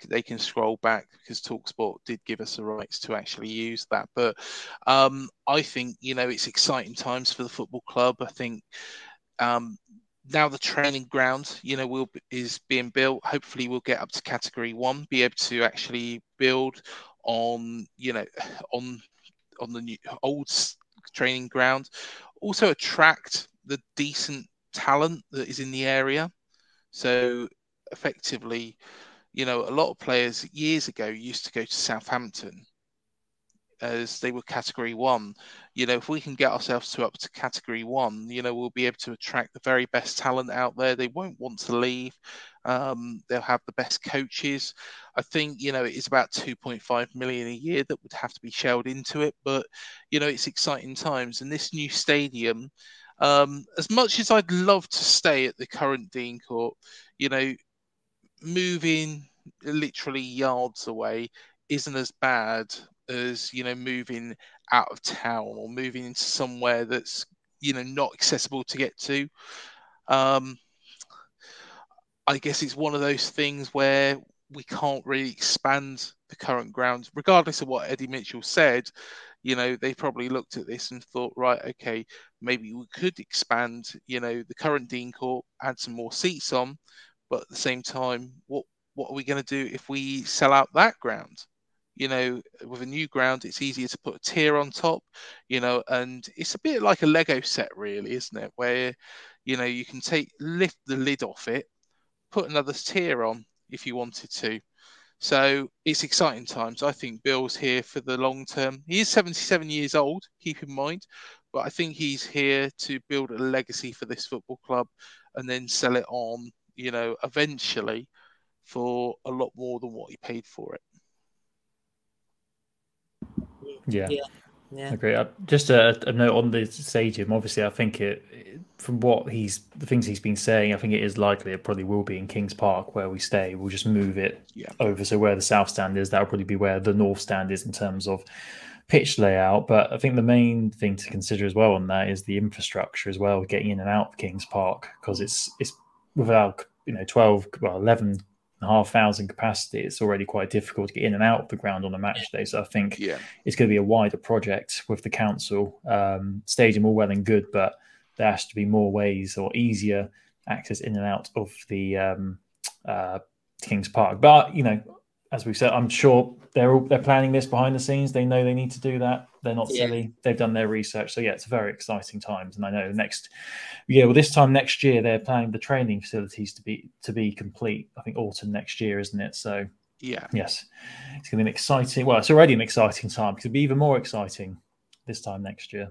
Speaker 1: they can scroll back because Talksport did give us the rights to actually use that. But um, I think you know it's exciting times for the football club. I think um, now the training ground, you know, will is being built. Hopefully, we'll get up to category one, be able to actually build on, you know, on on the new old training ground. Also, attract the decent talent that is in the area. So, effectively, you know, a lot of players years ago used to go to Southampton as they were category one. You know, if we can get ourselves to up to category one, you know, we'll be able to attract the very best talent out there. They won't want to leave. Um, they'll have the best coaches. I think, you know, it is about 2.5 million a year that would have to be shelled into it. But, you know, it's exciting times. And this new stadium, um, as much as I'd love to stay at the current Dean Court, you know, moving literally yards away isn't as bad as you know moving out of town or moving into somewhere that's you know not accessible to get to. Um i guess it's one of those things where we can't really expand the current grounds. Regardless of what eddie mitchell said you know they probably looked at this and thought right okay maybe we could expand you know the current dean court add some more seats on but at the same time what what are we going to do if we sell out that ground you know, with a new ground, it's easier to put a tier on top, you know, and it's a bit like a Lego set, really, isn't it? Where, you know, you can take lift the lid off it, put another tier on if you wanted to. So it's exciting times. I think Bill's here for the long term. He is 77 years old, keep in mind, but I think he's here to build a legacy for this football club and then sell it on, you know, eventually for a lot more than what he paid for it.
Speaker 3: Yeah. Yeah. Yeah. Agree. Uh, just a, a, note on the stadium. Obviously, I think it, from what he's the things he's been saying, I think it is likely it probably will be in Kings Park where we stay. We'll just move it yeah. over. So where the south stand is, that'll probably be where the north stand is in terms of pitch layout. But I think the main thing to consider as well on that is the infrastructure as well, getting in and out of Kings Park because it's it's without you know twelve well eleven and a half thousand capacity, it's already quite difficult to get in and out of the ground on a match day. So I think yeah. it's going to be a wider project with the council. Um, stadium all well and good, but there has to be more ways or easier access in and out of the um, uh, Kings Park. But you know, as we said, I'm sure they're all, they're planning this behind the scenes. They know they need to do that. They're not yeah. silly. They've done their research. So yeah, it's very exciting times. And I know next yeah, well this time next year they're planning the training facilities to be to be complete. I think autumn next year, isn't it? So
Speaker 1: yeah,
Speaker 3: yes, it's going to be an exciting. Well, it's already an exciting time. It'll be even more exciting this time next year.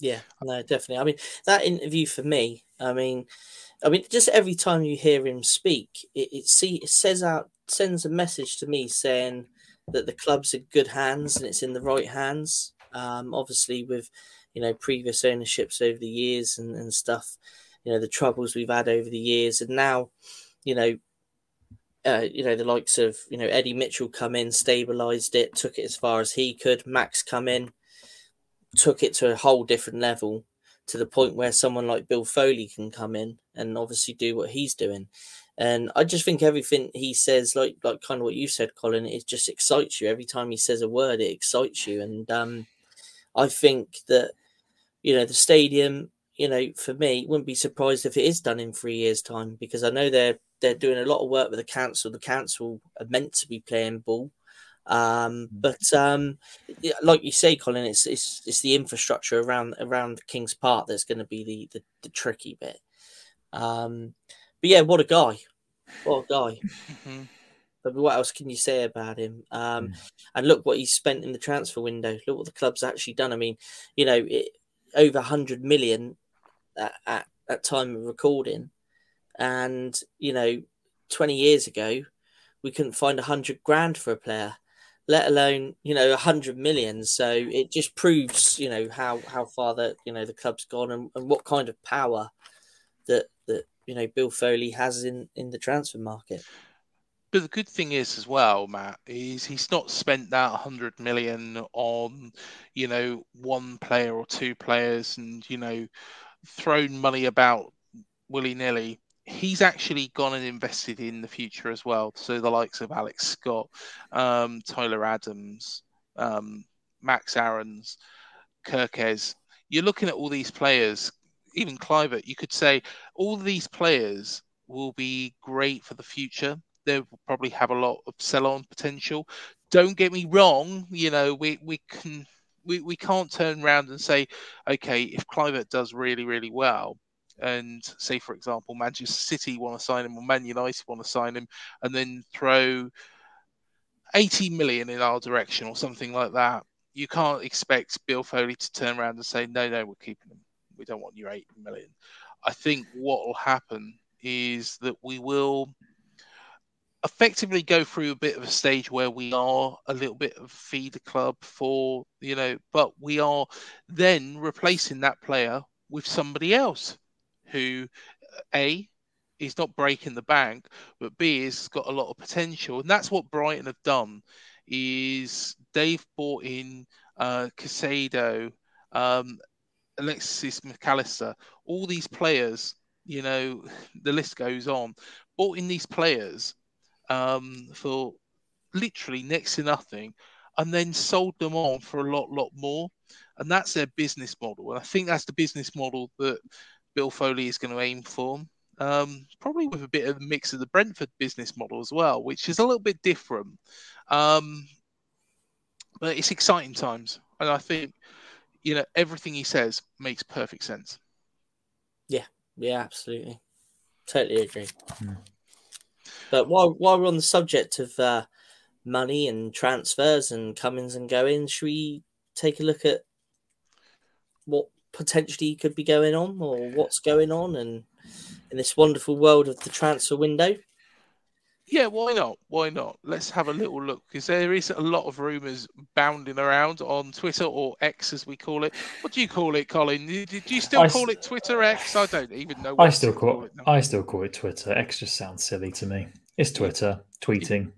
Speaker 2: Yeah, no, definitely. I mean, that interview for me. I mean, I mean, just every time you hear him speak, it, it see it says out sends a message to me saying that the club's in good hands and it's in the right hands. Um, obviously, with you know previous ownerships over the years and, and stuff, you know the troubles we've had over the years, and now, you know, uh, you know the likes of you know Eddie Mitchell come in, stabilized it, took it as far as he could. Max come in, took it to a whole different level to the point where someone like Bill Foley can come in and obviously do what he's doing. And I just think everything he says, like like kind of what you said, Colin, it just excites you. Every time he says a word, it excites you. And um, I think that you know the stadium, you know, for me, wouldn't be surprised if it is done in three years' time because I know they're they're doing a lot of work with the council. The council are meant to be playing ball. Um, mm. but um, like you say, Colin, it's, it's it's the infrastructure around around Kings Park that's going to be the, the, the tricky bit. Um, but yeah, what a guy! What a guy! Mm-hmm. But what else can you say about him? Um, mm. And look what he's spent in the transfer window. Look what the club's actually done. I mean, you know, it, over hundred million at, at, at time of recording, and you know, twenty years ago, we couldn't find a hundred grand for a player, let alone you know a hundred million. So it just proves you know how how far that you know the club's gone and, and what kind of power that that you know Bill Foley has in in the transfer market.
Speaker 1: But the good thing is as well, Matt, is he's not spent that 100 million on, you know, one player or two players and, you know, thrown money about willy nilly. He's actually gone and invested in the future as well. So the likes of Alex Scott, um, Tyler Adams, um, Max Aarons, Kerkez. You're looking at all these players even Kluivert, you could say all these players will be great for the future. They'll probably have a lot of sell-on potential. Don't get me wrong, you know, we, we can we, we can't turn around and say, okay, if Kluivert does really, really well, and say for example Manchester City want to sign him or Man United want to sign him, and then throw 80 million in our direction or something like that, you can't expect Bill Foley to turn around and say, no, no, we're keeping him. We don't want your eight million. I think what will happen is that we will effectively go through a bit of a stage where we are a little bit of feeder club for you know but we are then replacing that player with somebody else who a is not breaking the bank but b has got a lot of potential and that's what brighton have done is they've bought in uh caicedo um alexis mcallister all these players you know the list goes on bought in these players um, for literally next to nothing and then sold them on for a lot, lot more. And that's their business model. And I think that's the business model that Bill Foley is going to aim for. Um, probably with a bit of a mix of the Brentford business model as well, which is a little bit different. Um, but it's exciting times. And I think, you know, everything he says makes perfect sense.
Speaker 2: Yeah, yeah, absolutely. Totally agree. Hmm. But while while we're on the subject of uh, money and transfers and comings and goings, should we take a look at what potentially could be going on or what's going on and in this wonderful world of the transfer window?
Speaker 1: Yeah, why not? Why not? Let's have a little look because there is a lot of rumours bounding around on Twitter or X as we call it. What do you call it, Colin? Did you still I call it Twitter X? I don't even know.
Speaker 3: I still call, call it. I still call it Twitter. X just sounds silly to me. It's Twitter tweeting.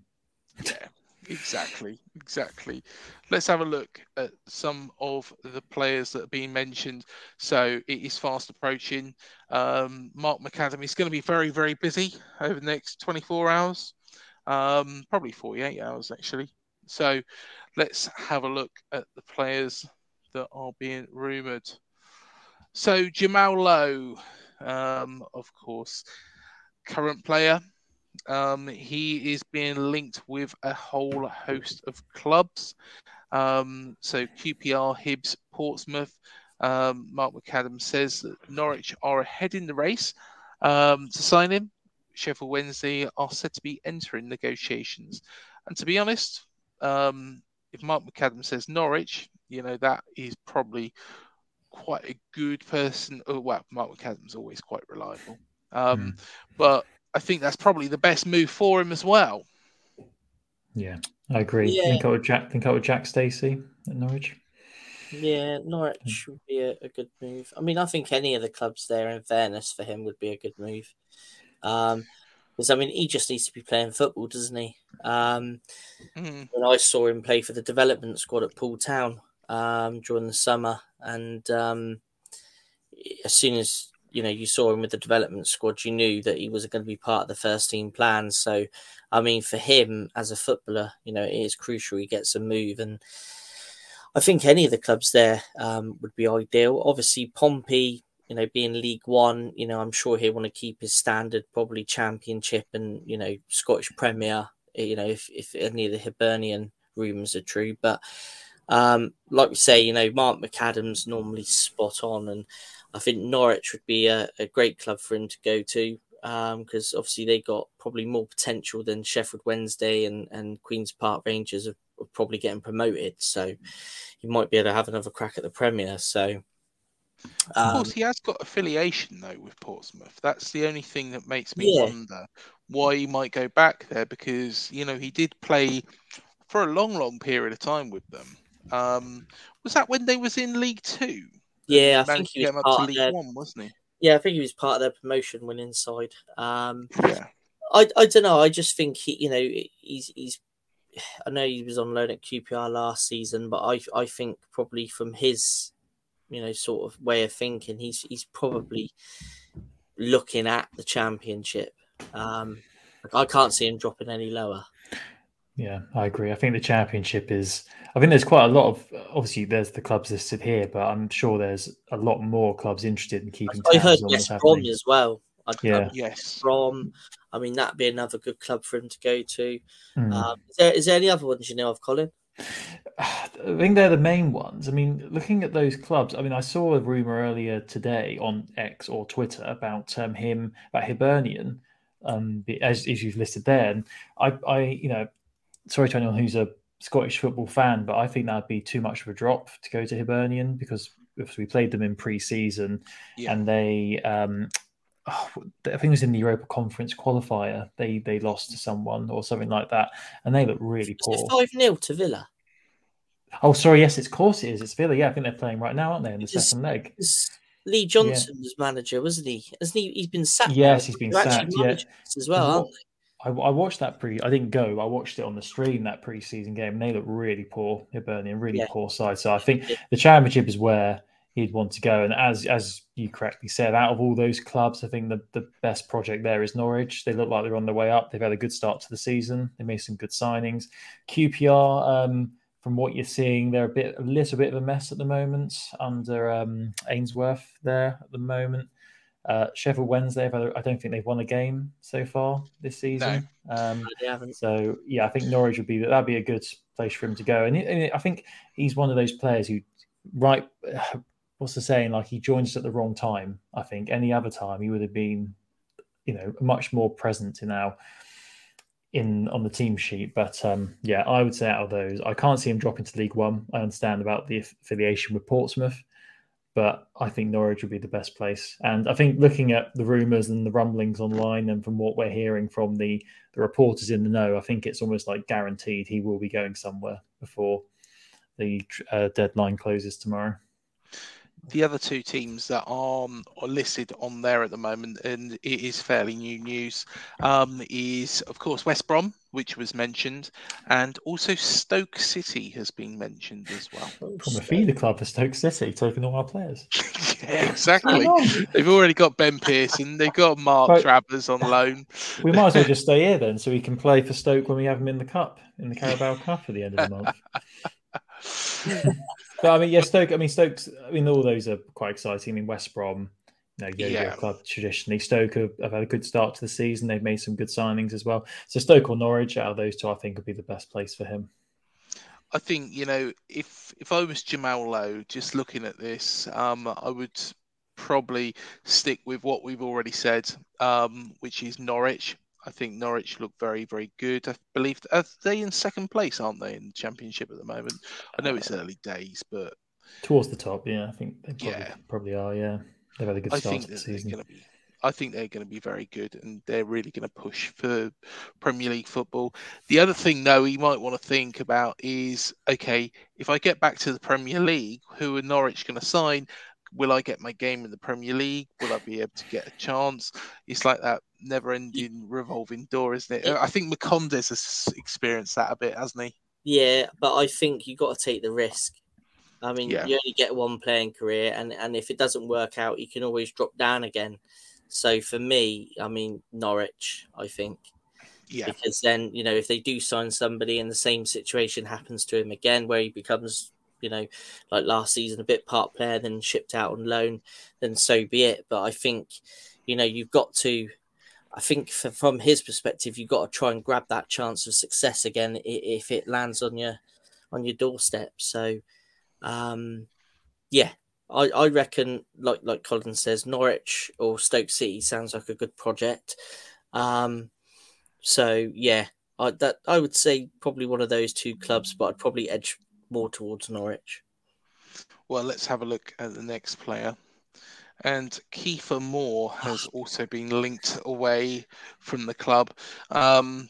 Speaker 1: Yeah, exactly, exactly. Let's have a look at some of the players that are being mentioned. So it is fast approaching. Um, Mark McAdam is going to be very, very busy over the next 24 hours, um, probably 48 hours actually. So let's have a look at the players that are being rumoured. So Jamal Lowe, um, of course, current player. Um, he is being linked with a whole host of clubs. Um, so QPR, Hibs, Portsmouth. Um, Mark McAdam says that Norwich are ahead in the race um, to sign him. Sheffield Wednesday are said to be entering negotiations. And to be honest, um, if Mark McAdam says Norwich, you know, that is probably quite a good person. Oh, well, Mark McAdam's always quite reliable. Um, mm. But I think that's probably the best move for him as well.
Speaker 3: Yeah, I agree. Yeah. Think I would Jack. Think I would Jack Stacey at Norwich.
Speaker 2: Yeah, Norwich would be a, a, good move. I mean, I think any of the clubs there, in fairness, for him would be a good move. Um, because I mean, he just needs to be playing football, doesn't he? Um, mm. when I saw him play for the development squad at Poole Town um, during the summer, and um, as soon as you know you saw him with the development squad, you knew that he was going to be part of the first team plans. So, I mean, for him as a footballer, you know, it is crucial he gets a move, and I think any of the clubs there um, would be ideal. Obviously, Pompey, you know, being League One, you know, I'm sure he'll want to keep his standard, probably Championship and you know Scottish Premier. You know, if if any of the Hibernian rumours are true, but. Um, like we say, you know, Mark McAdams normally spot on, and I think Norwich would be a, a great club for him to go to because um, obviously they got probably more potential than Sheffield Wednesday and, and Queens Park Rangers are, are probably getting promoted. So he might be able to have another crack at the Premier. So.
Speaker 1: Um, of course, um, he has got affiliation though with Portsmouth. That's the only thing that makes me yeah. wonder why he might go back there because you know he did play for a long, long period of time with them. Um, was that when they was in League Two?
Speaker 2: Yeah, I think he was part of their,
Speaker 1: One, wasn't he?
Speaker 2: Yeah, I think he was part of their promotion when inside. Um,
Speaker 1: yeah,
Speaker 2: I, I don't know. I just think he, you know, he's he's. I know he was on loan at QPR last season, but I I think probably from his, you know, sort of way of thinking, he's he's probably looking at the championship. Um, I can't see him dropping any lower.
Speaker 3: Yeah, I agree. I think the championship is. I think there's quite a lot of. Obviously, there's the clubs listed here, but I'm sure there's a lot more clubs interested in keeping.
Speaker 2: I heard West Brom as well.
Speaker 3: I'd, yeah.
Speaker 1: I'd, yes.
Speaker 2: Brom. I mean, that'd be another good club for him to go to. Mm. Um, is, there, is there any other ones you know of, Colin?
Speaker 3: I think they're the main ones. I mean, looking at those clubs, I mean, I saw a rumor earlier today on X or Twitter about um, him, about Hibernian, um, as, as you've listed there. And I, I, you know, sorry to anyone who's a Scottish football fan, but I think that'd be too much of a drop to go to Hibernian because we played them in pre-season
Speaker 1: Yeah.
Speaker 3: and they, um, oh, I think it was in the Europa Conference qualifier. They they lost to someone or something like that, and they look really poor.
Speaker 2: five 0 to Villa?
Speaker 3: Oh, sorry. Yes, it's course it is. It's Villa. Yeah, I think they're playing right now, aren't they? In the
Speaker 2: It was-
Speaker 3: second leg.
Speaker 2: Lee Johnson was manager, wasn't he? Hasn't he? He's been sacked.
Speaker 3: Yes,
Speaker 2: now.
Speaker 3: he's been
Speaker 2: They're
Speaker 3: sacked, yeah.
Speaker 2: as well, aren't they?
Speaker 3: I, I watched that pre. I didn't go. I watched it on the stream that pre-season game, and they look really poor. Hibernian, really
Speaker 2: Yeah.
Speaker 3: poor side. So I think the championship is where he'd want to go. And as as you correctly said, out of all those clubs, I think the, the best project there is Norwich. They look like they're on their way up. They've had a good start to the season. They made some good signings. QPR, um, from what you're seeing, they're a bit a little bit of a mess at the moment under um, Ainsworth there at the moment. Uh, Sheffield Wednesday, I've I don't think they've won a game so far this season. Um,
Speaker 2: they haven't.
Speaker 3: so yeah, I think Norwich would be that'd be a good place for him to go. And, he- and I think he's one of those players who, right, what's the saying? Like he joins us at the wrong time. I think any other time he would have been, you know, much more present in our in on the team sheet. But um, yeah, I would say out of those, I can't see him dropping to League One. I understand about the affiliation with Portsmouth. But I think Norwich would be the best place, and I think looking at the rumours and the rumblings online, and from what we're hearing from the the reporters in the know, I think it's almost like guaranteed he will be going somewhere before the uh, deadline closes tomorrow.
Speaker 1: The other two teams that are, um, are listed on there at the moment, and it is fairly new news, um, is of course West Brom, which was mentioned, and also Stoke City has been mentioned as well.
Speaker 3: From a feeder club for Stoke City, taking all our players.
Speaker 1: yeah, exactly. They've already got Ben Pearson. They've got Mark
Speaker 3: Right.
Speaker 1: Travers on loan.
Speaker 3: We might as well just stay here then, so we can play for Stoke when we have them in the cup, in the Carabao Cup at the end of the month. But I mean, yeah, Stoke. I mean, Stoke's. I mean, all those are quite exciting. I mean, West Brom, you know, yo-yo
Speaker 1: Yeah.
Speaker 3: club traditionally. Stoke have, have had a good start to the season. They've made some good signings as well. So Stoke or Norwich, out of those two, I think would be the best place for him.
Speaker 1: I think you know if if I was Jamal Lowe, just looking at this, um, I would probably stick with what we've already said, um, which is Norwich. I think Norwich look very very good. I believe are they in second place, aren't they, in the championship at the moment? I know it's uh, early days, but
Speaker 3: Towards the top, yeah, I think they probably,
Speaker 1: Yeah.
Speaker 3: probably are. Yeah, they've had a good
Speaker 1: I
Speaker 3: start to the season.
Speaker 1: be. I think they're going to be very good, and they're really going to push for Premier League football. The other thing, though, you might want to think about is okay, if I get back to the Premier League, who are Norwich going to sign? Will I get my game in the Premier League? Will I be able to get a chance? It's like that never-ending revolving door, isn't it? I think Macondes has experienced that a bit, hasn't he?
Speaker 2: Yeah, but I think you got to take the risk. I mean,
Speaker 1: Yeah.
Speaker 2: you only get one playing career, and and if it doesn't work out, you can always drop down again. So for me, I mean Norwich, I think,
Speaker 1: Yeah,
Speaker 2: because then you know if they do sign somebody and the same situation happens to him again, where he becomes you know like last season a bit part player, then shipped out on loan, then so be it. But I think you know you've got to. I think for, from his perspective, you've got to try and grab that chance of success again if it lands on your on your doorstep. So, um, yeah, I, I reckon, like like Colin says, Norwich or Stoke City sounds like a good project. Um, so yeah, I that I would say probably one of those two clubs, but I'd probably edge more towards Norwich.
Speaker 1: Well, let's have a look at the next player. And Kiefer Moore has also been linked away from the club. Um,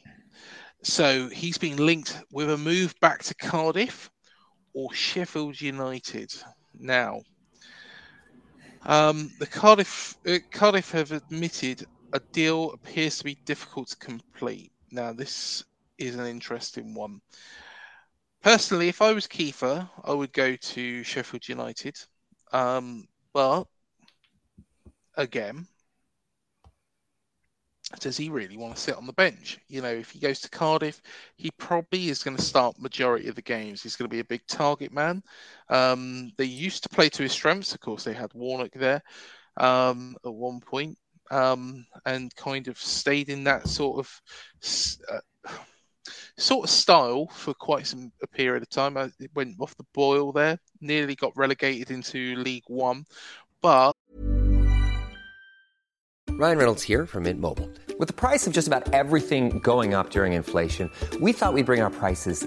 Speaker 1: so he's been linked with a move back to Cardiff or Sheffield United. Now, um, the Cardiff uh, Cardiff have admitted a deal appears to be difficult to complete. Now, this is an interesting one. Personally, if I was Kiefer, I would go to Sheffield United. Um, but again, does he really want to sit on the bench? You know, if he goes to Cardiff, he probably is going to start majority of the games. He's going to be a big target man. Um, they used to play to his strengths. Of course, they had Warnock there um, at one point, um, and kind of stayed in that sort of uh, sort of style for quite some a period of time. It went off the boil there, nearly got relegated into League One, but
Speaker 4: Ryan Reynolds here from Mint Mobile. With the price of just about everything going up during inflation, we thought we'd bring our prices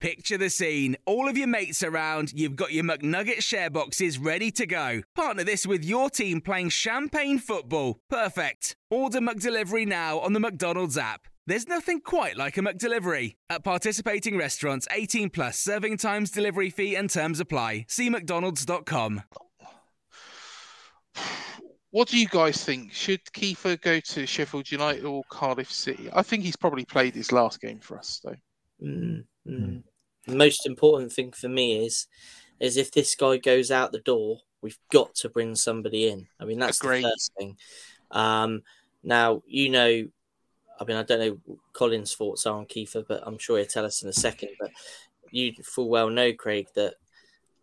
Speaker 5: Picture the scene. All of your mates around, you've got your McNugget share boxes ready to go. Partner this with your team playing champagne football. Perfect. Order McDelivery now on the McDonald's app. There's nothing quite like a McDelivery. At participating restaurants, 18 plus serving times, delivery fee, and terms apply. See McDonald's.com.
Speaker 1: What do you guys think? Should Kiefer go to Sheffield United or Cardiff City? I think he's probably played his last game for us, though.
Speaker 2: Mm, mm. Most important thing for me is is if this guy goes out the door, we've got to bring somebody in. I mean, that's
Speaker 1: Agreed.
Speaker 2: the first thing. Um, now, you know, I mean, I don't know Colin's thoughts are on Kiefer, but I'm sure he'll tell us in a second. But you full well know, Craig, that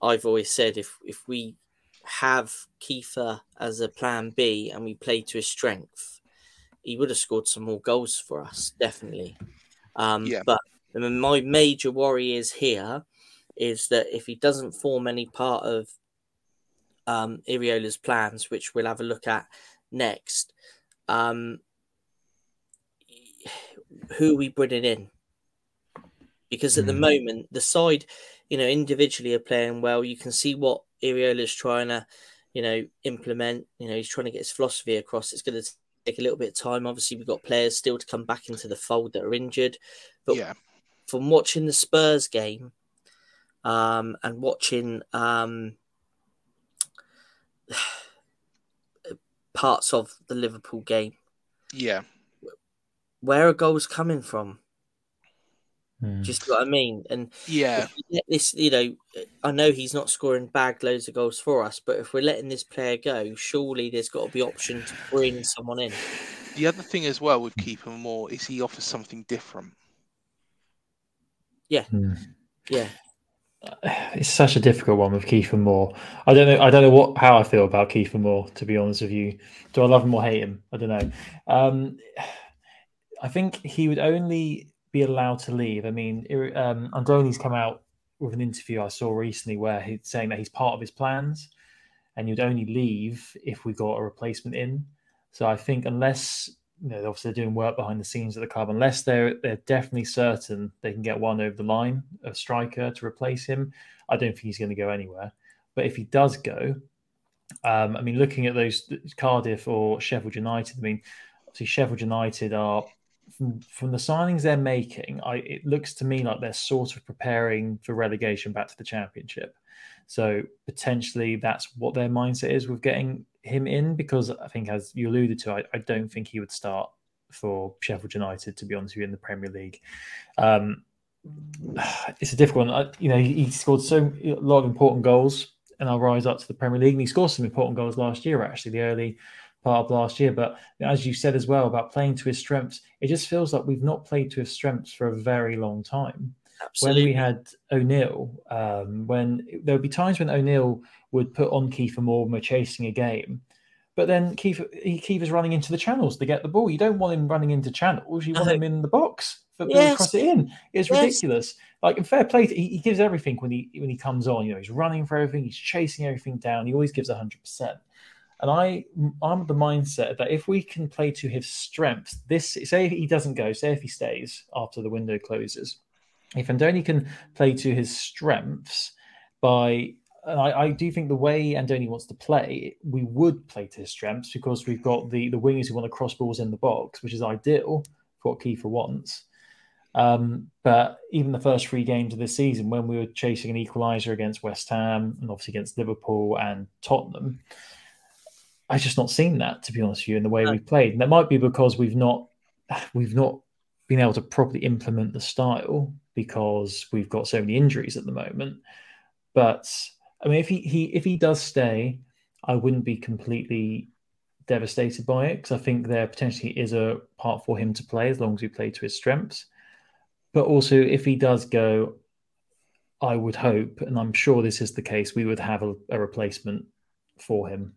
Speaker 2: I've always said if if we have Kiefer as a plan B and we play to his strength, he would have scored some more goals for us, definitely. Um,
Speaker 1: Yeah.
Speaker 2: But Mean, my major worry is here is that if he doesn't form any part of um, Iraola's plans, which we'll have a look at next, um, who are we bringing in? Because at the
Speaker 3: Mm.
Speaker 2: moment, the side, you know, individually are playing well. You can see what Iraola's trying to, you know, implement. You know, he's trying to get his philosophy across. It's going to take a little bit of time. Obviously, we've got players still to come back into the fold that are injured. But
Speaker 1: yeah,
Speaker 2: from watching the Spurs game um, and watching um, parts of the Liverpool game,
Speaker 1: yeah,
Speaker 2: where are goals coming from?
Speaker 3: Mm.
Speaker 2: Just what I mean. And
Speaker 1: yeah.
Speaker 2: if let this, you know, I know he's not scoring bag loads of goals for us, but if we're letting this player go, surely there's got to be option to bring someone in.
Speaker 1: The other thing as well with Kiefer Moore is he offers something different.
Speaker 3: Mm.
Speaker 2: Yeah,
Speaker 3: It's such a difficult one with Kiefer Moore. I don't know. I don't know what how I feel about Kiefer Moore. To be honest with you, do I love him or hate him? I don't know. Um, I think he would only be allowed to leave. I mean, um, Andoni's come out with an interview I saw recently where he's saying that he's part of his plans, and you'd only leave if we got a replacement in. So I think unless you know, obviously they're doing work behind the scenes at the club. Unless they're they're definitely certain they can get one over the line, a striker to replace him, I don't think he's going to go anywhere. But if he does go, um, I mean, looking at those Cardiff or Sheffield United, I mean, obviously Sheffield United are from, from the signings they're making. I it looks to me like they're sort of preparing for relegation back to the Championship. So potentially that's what their mindset is with getting him in, because I think, as you alluded to, I, I don't think he would start for Sheffield United, to be honest with you, in the Premier League. Um, it's a difficult one. I, you know, he, he scored so a lot of important goals and I'll rise up to the Premier League. And he scored some important goals last year, actually, the early part of last year. But as you said as well about playing to his strengths, it just feels like we've not played to his strengths for a very long time
Speaker 2: absolutely.
Speaker 3: when we had O'Neill, um, when there would be times when O'Neill would put on Kiefer Moore when we're chasing a game, but then Kiefer, he, Kiefer's running into the channels to get the ball. You don't want him running into channels. You want him in the box for
Speaker 2: Yes.
Speaker 3: to cross it in. It's
Speaker 2: Yes.
Speaker 3: ridiculous. Like in fair play, he, he gives everything when he when he comes on. You know, he's running for everything. He's chasing everything down. He always gives hundred percent. And I, I'm of the mindset that if we can play to his strengths, this say if he doesn't go, say if he stays after the window closes, if Andoni can play to his strengths by, and I, I do think the way Andoni wants to play, we would play to his strengths because we've got the the wingers who want to cross balls in the box, which is ideal for what Kiefer wants. Um, but even the first three games of this season, when we were chasing an equaliser against West Ham and obviously against Liverpool and Tottenham, I've just not seen that to be honest with you in the way
Speaker 2: No.
Speaker 3: we've played. And that might be because we've not we've not been able to properly implement the style because we've got so many injuries at the moment. But I mean, if he, he if he does stay, I wouldn't be completely devastated by it because I think there potentially is a part for him to play as long as we play to his strengths. But also, if he does go, I would hope, and I'm sure this is the case, we would have a, a replacement for him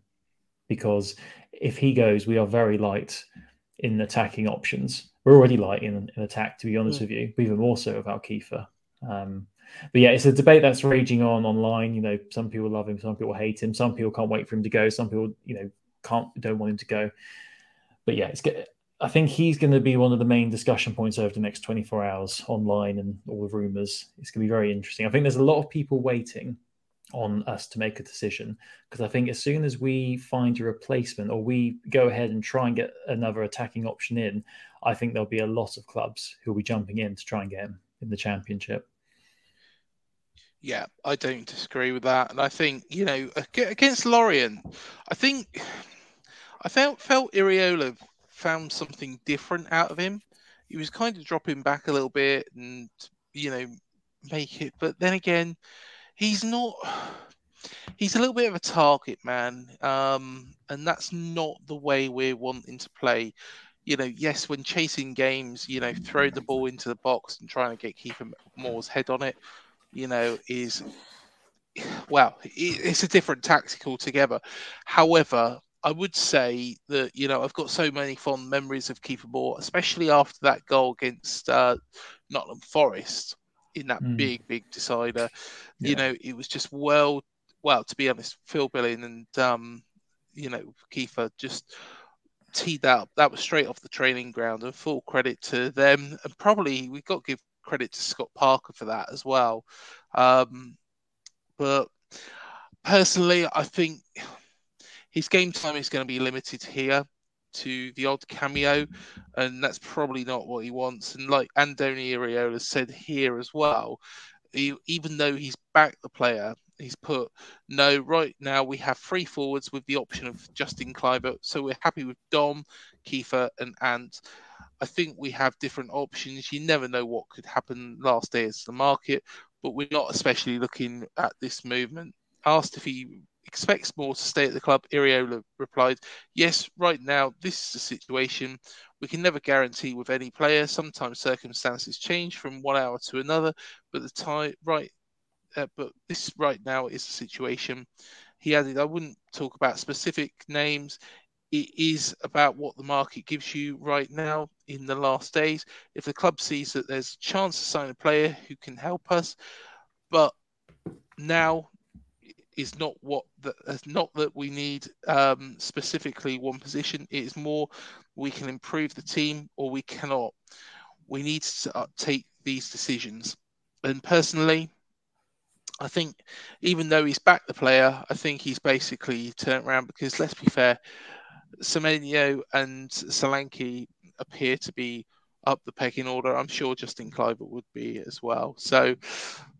Speaker 3: because if he goes, we are very light in attacking options. We're already light in, in attack, to be honest
Speaker 2: Mm.
Speaker 3: with you, but even more so without Kiefer. Um, but yeah, it's a debate that's raging on online. You know, some people love him, some people hate him, some people can't wait for him to go, some people, you know, can't don't want him to go. But yeah, it's get, I think he's going to be one of the main discussion points over the next 24 hours online and all the rumors. It's going to be very interesting. I think there's a lot of people waiting on us to make a decision because I think as soon as we find a replacement or we go ahead and try and get another attacking option in, I think there'll be a lot of clubs who'll be jumping in to try and get him in the championship.
Speaker 1: Yeah, I don't disagree with that, and I think you know against Lorient, I think I felt felt Iraola found something different out of him. He was kind of dropping back a little bit and you know make it, but then again, he's not. He's a little bit of a target man, um, and that's not the way we're wanting to play. You know, yes, when chasing games, you know, throw the ball into the box and trying to get Kiefer Moore's head on it you know, is well, it's a different tactic altogether. However, I would say that you know I've got so many fond memories of Kiefer Moore, especially after that goal against uh, Nottingham Forest in that
Speaker 3: Mm.
Speaker 1: big, big decider. You know, it was just well, well, to be honest, Phil Billing and um, you know Kiefer just teed that up. That was straight off the training ground, and full credit to them. And probably we got to give credit to Scott Parker for that as well. Um, but personally, I think his game time is going to be limited here to the odd cameo, and that's probably not what he wants. And like Andoni Iraola said here as well, he, even though he's backed the player, he's put no. Right now, we have three forwards with the option of Justin Kluivert, so we're happy with Dom, Kiefer, and Ant. I think we have different options. You never know what could happen last day is the market, but we're not especially looking at this movement. Asked if he expects Moore to stay at the club, Iraola replied, Yes, right now, this is the situation. We can never guarantee with any player. Sometimes circumstances change from one hour to another, but the time, right, uh, but this right now is the situation. He added, I wouldn't talk about specific names. It is about what the market gives you right now in the last days. If the club sees that there's a chance to sign a player who can help us, but now is not what the, it's not that we need um, specifically one position. It is more we can improve the team or we cannot. We need to uh, take these decisions. And personally, I think even though he's backed the player, I think he's basically turned around because let's be fair, Semenyo and Solanke appear to be up the pecking order. I'm sure Justin Kluivert would be as well. So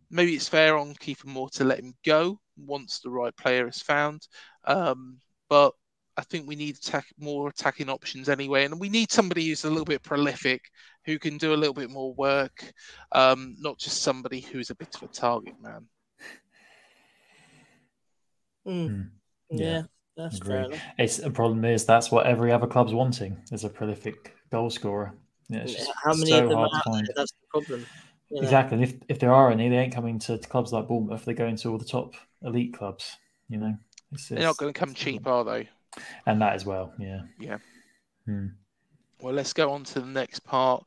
Speaker 1: maybe it's fair on Kiefer Moore to let him go once the right player is found. Um, but I think we need attack, more attacking options anyway, and we need somebody who's a little bit prolific, who can do a little bit more work, um, not just somebody who's a bit of a target man.
Speaker 2: Mm. Yeah,
Speaker 3: Yeah,
Speaker 2: that's
Speaker 3: Agree.
Speaker 2: fair enough.
Speaker 3: It's the problem is that's what every other club's wanting is a prolific goal scorer. Yeah, it's just
Speaker 2: How many
Speaker 3: so
Speaker 2: of them are
Speaker 3: to
Speaker 2: there? That's the problem. You know.
Speaker 3: Exactly. And if, if there are any, they ain't coming to clubs like Bournemouth. They're going to all the top elite clubs. You know, it's,
Speaker 1: They're not going to come cheap, are they?
Speaker 3: and that as well. Yeah.
Speaker 1: Yeah.
Speaker 3: Hmm.
Speaker 1: Well, let's go on to the next part,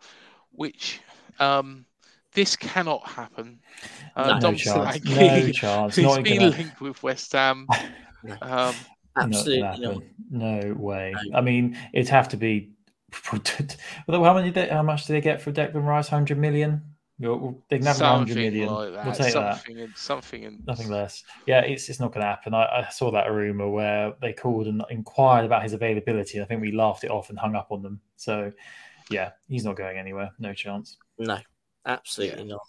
Speaker 1: which um, this cannot happen. Uh,
Speaker 3: No
Speaker 1: Dom
Speaker 3: chance.
Speaker 1: Solanke,
Speaker 3: No chance.
Speaker 1: who's
Speaker 3: Not
Speaker 1: been
Speaker 3: gonna-
Speaker 1: linked with West Ham. Um,
Speaker 2: Absolutely
Speaker 3: not.
Speaker 2: not.
Speaker 3: gonna. No way. I mean, it'd have to be. How many? How much do they get for Declan Rice? Hundred million. Well, They can have
Speaker 1: something
Speaker 3: million.
Speaker 1: like that.
Speaker 3: We'll take that.
Speaker 1: something and something and
Speaker 3: Nothing less. Yeah, it's it's not going to happen. I, I saw that rumor where they called and inquired about his availability. I think we laughed it off and hung up on them. So, yeah, he's not going anywhere. No chance.
Speaker 2: No, absolutely not.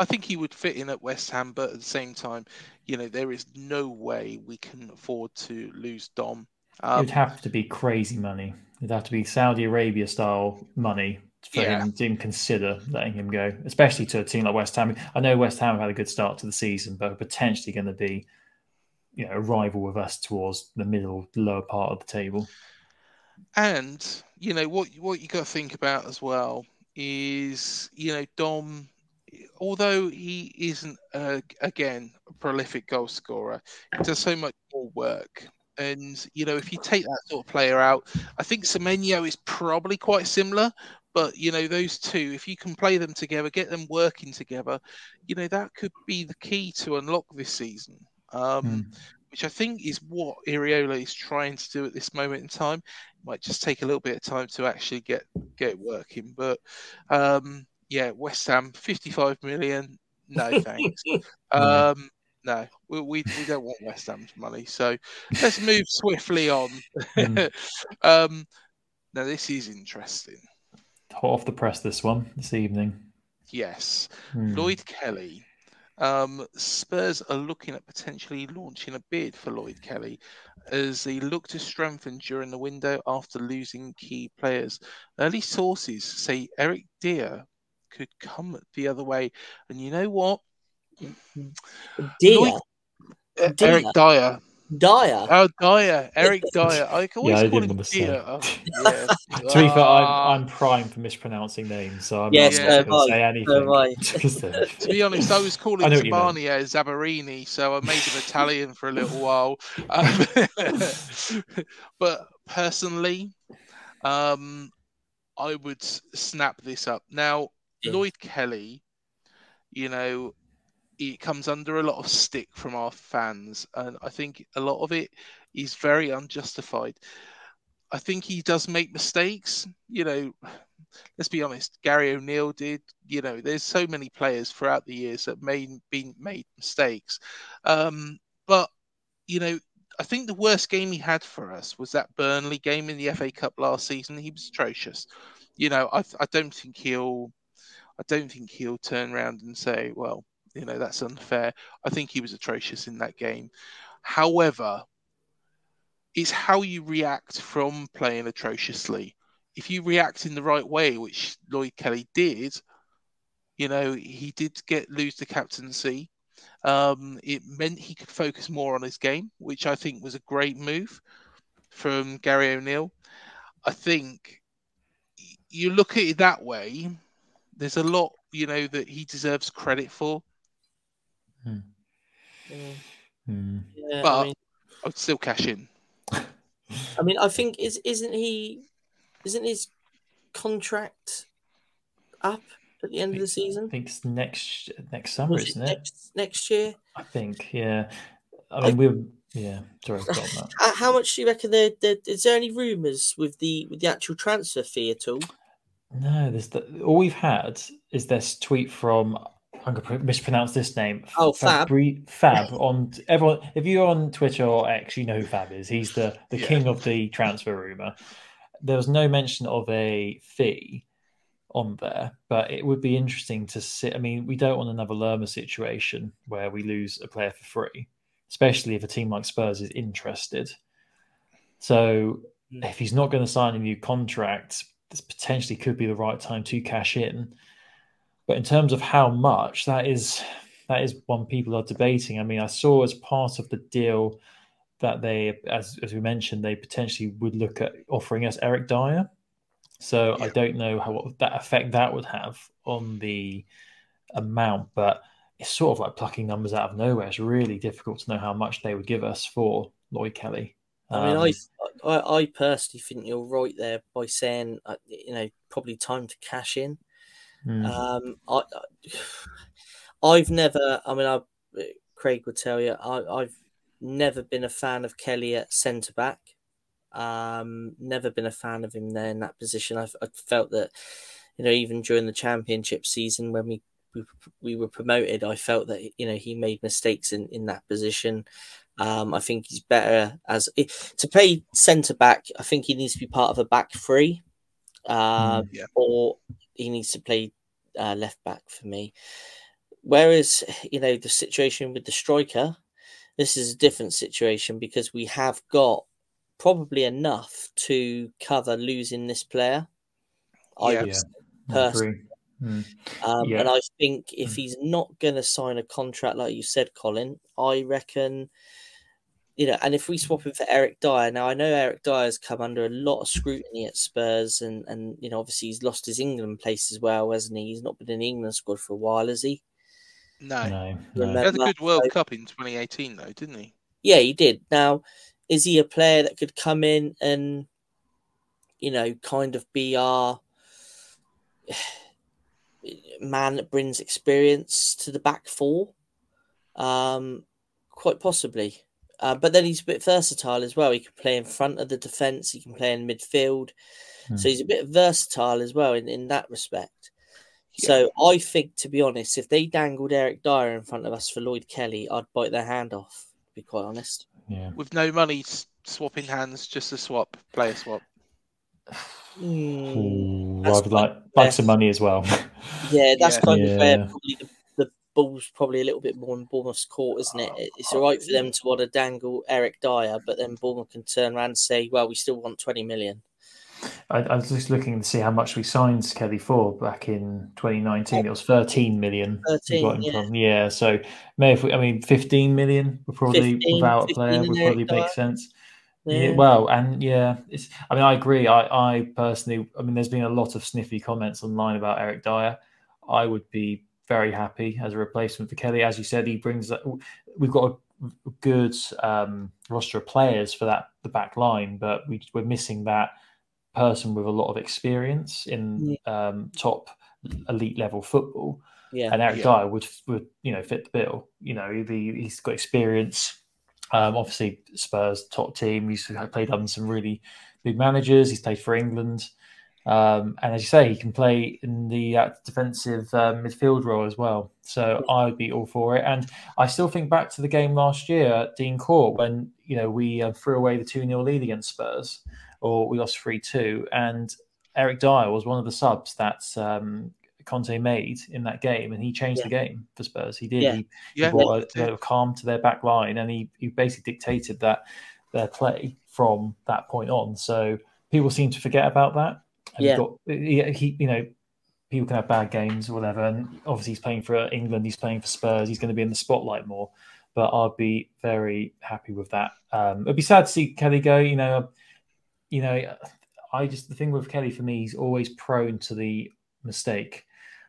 Speaker 1: I think he would fit in at West Ham, but at the same time, you know, there is no way we can afford to lose Dom.
Speaker 3: it
Speaker 1: Um,
Speaker 3: would have to be crazy money. It'd have to be Saudi Arabia style money for
Speaker 1: Yeah.
Speaker 3: him to even consider letting him go, especially to a team like West Ham. I know West Ham have had a good start to the season, but are potentially going to be, you know, a rival with us towards the middle, lower part of the table.
Speaker 1: And you know what what you got to think about as well is you know Dom although he isn't uh, again a prolific goal scorer, he does so much more work. And you know, if you take that sort of player out, I think Semenyo is probably quite similar. But you know, those two, if you can play them together, get them working together, you know, that could be the key to unlock this season. Um,
Speaker 3: Hmm.
Speaker 1: Which I think is what Iraola is trying to do at this moment in time. It might just take a little bit of time to actually get get working. But um, yeah, West Ham, fifty-five million. No thanks. um, no, we, we we don't want West Ham's money. So let's move swiftly on.
Speaker 3: Mm.
Speaker 1: um, now this is interesting.
Speaker 3: Hot off the press, this one this evening.
Speaker 1: Yes,
Speaker 3: Hmm.
Speaker 1: Lloyd Kelly. Um, Spurs are looking at potentially launching a bid for Lloyd Kelly as they look to strengthen during the window after losing key players. Early sources say Eric Deer could come the other way, and you know what?
Speaker 2: Dear,
Speaker 1: Lloyd- uh,
Speaker 2: Deer?
Speaker 1: Eric Dier.
Speaker 2: Dier.
Speaker 1: Oh, Dier, Eric Dier. I can always
Speaker 3: Yeah, I
Speaker 1: call
Speaker 3: didn't
Speaker 1: him
Speaker 3: want to
Speaker 1: Oh, yeah.
Speaker 3: To be fair,
Speaker 1: Ah.
Speaker 3: I'm, I'm prime for mispronouncing names, so I'm
Speaker 2: Yes,
Speaker 3: not
Speaker 1: so
Speaker 3: going to say anything.
Speaker 2: am I.
Speaker 3: because they're-
Speaker 1: To be honest, I was calling
Speaker 3: I know what you mean.
Speaker 1: Tabania Zabarini, so I made him Italian for a little while. Um, but personally, um, I would snap this up. Now,
Speaker 2: Yeah.
Speaker 1: Lloyd Kelly, you know, it comes under a lot of stick from our fans, and I think a lot of it is very unjustified. I think he does make mistakes. You know, let's be honest. Gary O'Neill did. You know, there's so many players throughout the years that made been made mistakes. Um, but you know, I think the worst game he had for us was that Burnley game in the FA Cup last season. He was atrocious. You know, I I don't think he'll I don't think he'll turn around and say, well, you know, that's unfair. I think he was atrocious in that game. However, it's how you react from playing atrociously. If you react in the right way, which Lloyd Kelly did, you know, he did get lose the captaincy. Um, it meant he could focus more on his game, which I think was a great move from Gary O'Neill. I think you look at it that way, there's a lot, you know, that he deserves credit for,
Speaker 2: Yeah,
Speaker 3: Hmm.
Speaker 2: yeah,
Speaker 1: but
Speaker 2: I mean,
Speaker 1: I'd still cash in.
Speaker 2: I mean, I think is isn't he isn't his contract up at the end of the season?
Speaker 3: I think it's next next summer,
Speaker 2: Was it
Speaker 3: isn't it?
Speaker 2: next next year?
Speaker 3: I think, yeah. I mean, we're yeah. Sorry, that.
Speaker 2: Uh, How much do you reckon there, there is there any rumours with the with the actual transfer fee at all?
Speaker 3: No, there's the, all we've had is this tweet from I'm going to mispronounce this name.
Speaker 2: Oh, Fab.
Speaker 3: Fabri- Fab on everyone. If you're on Twitter or X, you know who Fab is. He's the the
Speaker 1: Yeah.
Speaker 3: king of the transfer rumor. There was no mention of a fee on there, but it would be interesting to see. I mean, we don't want another Lerma situation where we lose a player for free, especially if a team like Spurs is interested. So hmm. if he's not going to sign a new contract, this potentially could be the right time to cash in. But in terms of how much, that is that is one people are debating. I mean, I saw as part of the deal that they, as as we mentioned, they potentially would look at offering us Eric Dier. So I don't know how what that effect that would have on the amount, but it's sort of like plucking numbers out of nowhere. It's really difficult to know how much they would give us for Lloyd Kelly.
Speaker 2: I mean,
Speaker 3: Um,
Speaker 2: I, I I personally think you're right there by saying uh, you know probably time to cash in.
Speaker 3: Hmm.
Speaker 2: Um, I, I've never. I mean, I Craig would tell you I, I've never been a fan of Kelly at centre back. Um, never been a fan of him there in that position. I've, I felt that you know even during the championship season when we we, we were promoted, I felt that you know he made mistakes in in that position. Um, I think he's better as to play centre back. I think he needs to be part of a back three, uh,
Speaker 1: Yeah.
Speaker 2: or he needs to play uh, left back for me. Whereas you know the situation with the striker, this is a different situation because we have got probably enough to cover losing this player. I
Speaker 1: Yeah.
Speaker 2: would
Speaker 3: Yeah,
Speaker 2: say,
Speaker 3: I
Speaker 2: personally.
Speaker 3: agree. Hmm.
Speaker 2: Um,
Speaker 3: Yeah.
Speaker 2: And I think if
Speaker 3: Mm.
Speaker 2: he's not going to sign a contract, like you said, Colin, I reckon you know, and if we swap him for Eric Dier, now I know Eric Dier's come under a lot of scrutiny at Spurs, and and you know, obviously he's lost his England place as well, hasn't he? He's not been in the England squad for a while, has he?
Speaker 1: No,
Speaker 3: No,
Speaker 1: he had a good World Cup in 2018, though, didn't he?
Speaker 2: Yeah, he did. Now, is he a player that could come in and, you know, kind of be our man that brings experience to the back four? Um, quite possibly. Uh, but then he's a bit versatile as well. He can play in front of the defence. He can play in midfield. So he's a bit versatile as well in, in that respect. So I think, to be honest, if they dangled Eric Dier in front of us for Lloyd Kelly, I'd bite their hand off. To be quite honest.
Speaker 3: Yeah.
Speaker 1: With no money swapping hands, just a swap, player swap.
Speaker 2: Mm,
Speaker 3: Ooh, I would like like
Speaker 2: fair.
Speaker 3: some money as well.
Speaker 2: Yeah, that's
Speaker 1: Yeah.
Speaker 2: kind of where probably the, the ball's probably a little bit more in Bournemouth's court, isn't it? Oh, it- It's oh, all right for them to want to dangle Eric Dier, but then Bournemouth can turn around and say, "Well, we still want twenty million.
Speaker 3: I, I was just looking to see how much we signed Kelly for back in 2019. It was 13 million.
Speaker 2: 13, yeah.
Speaker 3: Yeah, so maybe if we, I mean 15 million would probably
Speaker 2: 15,
Speaker 3: without a
Speaker 2: 15
Speaker 3: player would probably
Speaker 2: Dier.
Speaker 3: make sense.
Speaker 2: Yeah.
Speaker 3: Yeah. well, and yeah, it's. I mean, I agree. I, I personally, I mean, there's been a lot of sniffy comments online about Eric Dier. I would be very happy as a replacement for Kelly. As you said, he brings that. We've got a good um, roster of players for that the back line, but we, we're missing that person with a lot of experience in um, top elite level football.
Speaker 2: Yeah.
Speaker 3: And Eric
Speaker 1: Yeah.
Speaker 3: Dier would would you know fit the bill. You know, he'd be, he's got experience. Um, obviously, Spurs top team. He's played under some really big managers. He's played for England, um, and as you say, he can play in the uh, defensive uh, midfield role as well. So I would be all for it. And I still think back to the game last year at Dean Court when you know we uh, threw away the two 0 lead against Spurs, or we lost three two, and Eric Dier was one of the subs that um, Conte made in that game, and he changed the game for Spurs. He did.
Speaker 2: Yeah.
Speaker 3: He,
Speaker 1: Yeah,
Speaker 3: he brought
Speaker 1: he
Speaker 3: a, a calm to their back line, and he, he basically dictated that their play from that point on. So people seem to forget about that.
Speaker 2: Yeah.
Speaker 3: he got he, he, you know, people can have bad games or whatever, and obviously he's playing for England. He's playing for Spurs. He's going to be in the spotlight more. But I'd be very happy with that. Um, it'd be sad to see Kelly go. You know, you know, I just the thing with Kelly for me, he's always prone to the mistake.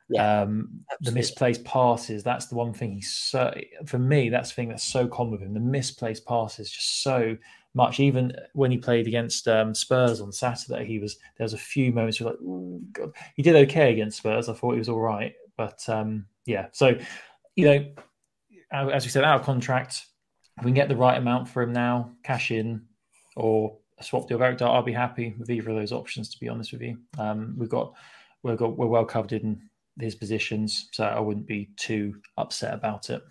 Speaker 2: Yeah,
Speaker 3: um, the misplaced passes. That's the one thing he's so. For me, that's the thing that's so common with him. The misplaced passes, just so much. Even when he played against um, Spurs on Saturday, he was there was a few moments where like, God. he did okay against Spurs. I thought he was all right, but um, yeah. So you know, as we said, out of contract. If we can get the right amount for him now, cash in, or a swap deal. Eric I'll be happy with either of those options. To be honest with you, um, we've got we've got we're well covered in his positions, so I wouldn't be too upset about it.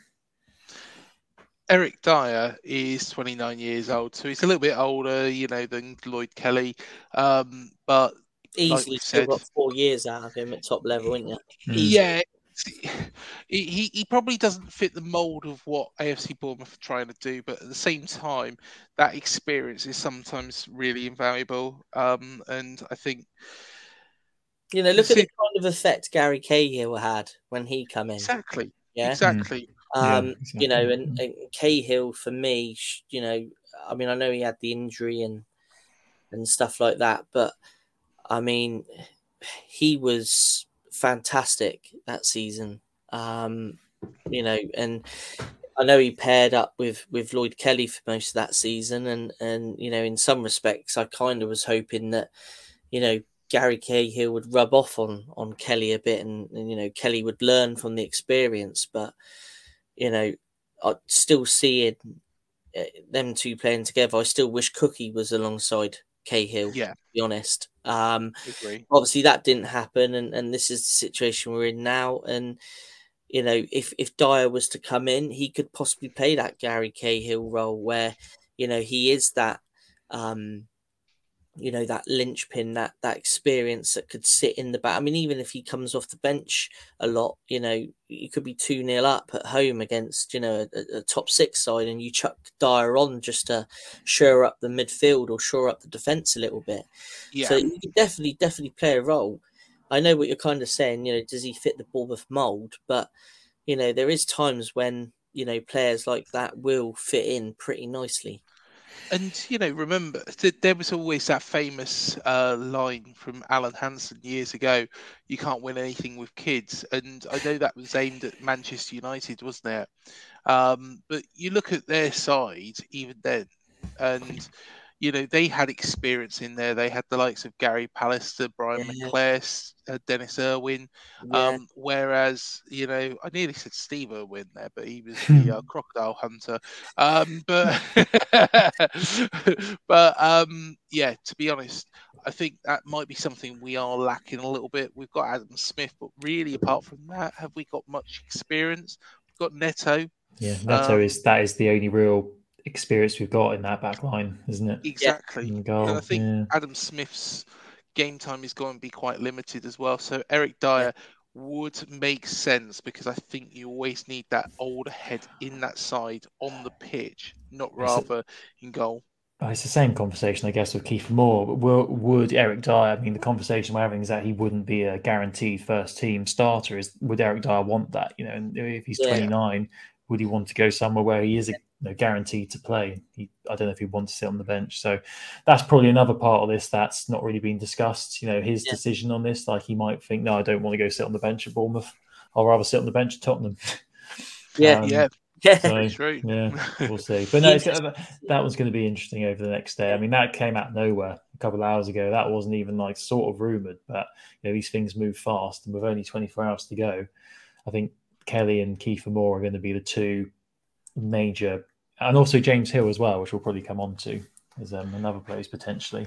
Speaker 1: Eric Dier is 29 years old, so he's a little bit older, you know, than Lloyd Kelly. Um, but
Speaker 2: Easily
Speaker 1: you
Speaker 2: still
Speaker 1: said,
Speaker 2: got four years out of him at top level, isn't you?
Speaker 1: yeah, he, he he probably doesn't fit the mold of what AFC Bournemouth are trying to do, but at the same time, that experience is sometimes really invaluable. Um, and I think
Speaker 2: You know, look at
Speaker 1: See-
Speaker 2: the kind of effect Gary Cahill had when he come in.
Speaker 1: exactly,
Speaker 2: Yeah.
Speaker 1: exactly.
Speaker 3: Yeah,
Speaker 2: Um,
Speaker 3: exactly.
Speaker 2: you know, and, and Cahill for me, you know, I mean, I know he had the injury and and stuff like that, but I mean, he was fantastic that season. Um, you know, and I know he paired up with with Lloyd Kelly for most of that season, and and you know, in some respects, I kind of was hoping that you know Gary Cahill would rub off on on Kelly a bit, and, and you know Kelly would learn from the experience, but you know, I still seeing uh, them two playing together. I still wish Cookie was alongside Cahill.
Speaker 1: Yeah.
Speaker 2: to be honest. Um,
Speaker 1: Agree.
Speaker 2: obviously that didn't happen, and, and this is the situation we're in now. And you know, if if Dier was to come in, he could possibly play that Gary Cahill role where you know he is that. Um, you know that linchpin, that that experience that could sit in the back. I mean, even if he comes off the bench a lot, you know, you could be two 0 up at home against you know a, a top six side, and you chuck Dier on just to shore up the midfield or shore up the defense a little bit.
Speaker 1: Yeah.
Speaker 2: So you could definitely definitely play a role. I know what you're kind of saying. You know, does he fit the Bournemouth mold? But you know, there is times when you know players like that will fit in pretty nicely.
Speaker 1: And you know, remember there was always that famous uh, line from Alan Hansen years ago: "You can't win anything with kids." And I know that was aimed at Manchester United, wasn't it? Um, but you look at their side even then, and you know they had experience in there. They had the likes of Gary Pallister, Brian
Speaker 2: Yeah.
Speaker 1: McClair, uh, Denis Irwin.
Speaker 2: Yeah.
Speaker 1: Um, whereas, you know, I nearly said Steve Irwin there, but he was the uh, crocodile hunter. Um, but, but um, yeah, to be honest, I think that might be something we are lacking a little bit. We've got Adam Smith, but really, apart from that, have we got much experience? We've got Neto.
Speaker 3: Yeah, Neto
Speaker 1: Um,
Speaker 3: is that is the only real experience we've got in that back line, isn't it?
Speaker 1: Exactly. And I think
Speaker 3: yeah.
Speaker 1: Adam Smith's game time is going to be quite limited as well. So Eric Dier would make sense because I think you always need that older head in that side on the pitch, not rather in goal.
Speaker 3: It's the same conversation, I guess, with Kiefer Moore. But will, would Eric Dier? I mean, the conversation we're having is that he wouldn't be a guaranteed first team starter. Is would Eric Dier want that? You know, and if he's
Speaker 2: Yeah.
Speaker 3: 29, would he want to go somewhere where he is a, you know, guaranteed to play? He, I don't know if he wants to sit on the bench. So that's probably another part of this that's not really been discussed. You know, his
Speaker 2: Yeah.
Speaker 3: decision on this. Like he might think, no, I don't want to go sit on the bench at Bournemouth. I'll rather sit on the bench at Tottenham.
Speaker 2: Yeah.
Speaker 3: Um,
Speaker 1: yeah,
Speaker 2: Yeah.
Speaker 3: so,
Speaker 1: true.
Speaker 3: yeah, we'll see. But no, it's gonna, that was going to be interesting over the next day. I mean, that came out of nowhere a couple of hours ago. That wasn't even like sort of rumored, but you know these things move fast, and with only 24 hours to go, I think Kelly and Kiefer Moore are going to be the two major, and also James Hill as well, which we'll probably come on to as um, another place potentially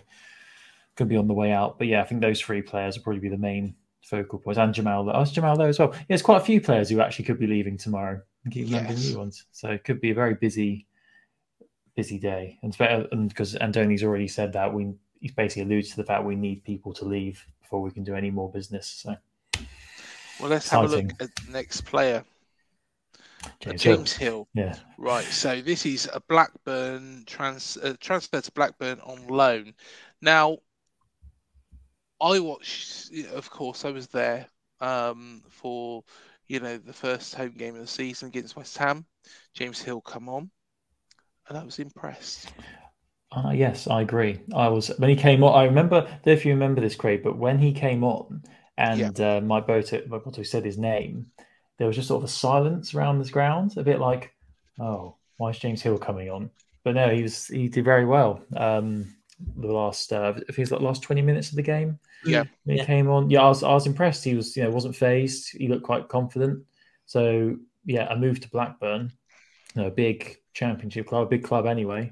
Speaker 3: could be on the way out. But yeah, I think those three players will probably be the main focal points, and Jamal. Oh, Jamal there as well. Yeah, there's quite a few players who actually could be leaving tomorrow. Keep
Speaker 1: Yes.
Speaker 3: new ones, so it could be a very busy, busy day. And it's better, and because Andoni's already said that we, he's basically alluded to the fact we need people to leave before we can do any more business. So
Speaker 1: Well, let's have a look at the next player,
Speaker 3: James,
Speaker 1: James,
Speaker 3: Hill.
Speaker 1: Hill.
Speaker 3: yeah,
Speaker 1: Right. So this is a Blackburn trans uh, transfer to Blackburn on loan. Now, I watched. Of course, I was there um, for you know the first home game of the season against West Ham. James Hill come on, and I was impressed.
Speaker 3: Uh, yes, I agree. I was when he came on. I remember. I don't know if you remember this, Craig, but when he came on and uh, my boat, my boat said his name, there was just sort of a silence around this ground, a bit like, "Oh, why is James Hill coming on?" But no, he was he did very well. Um, the last, uh, I think it's like last twenty minutes of the game.
Speaker 1: Yeah.
Speaker 3: he
Speaker 2: Yeah.
Speaker 3: came on. Yeah, I was I was impressed. He was you know wasn't phased. He looked quite confident. So yeah, a move to Blackburn, you know, a big championship club, a big club anyway,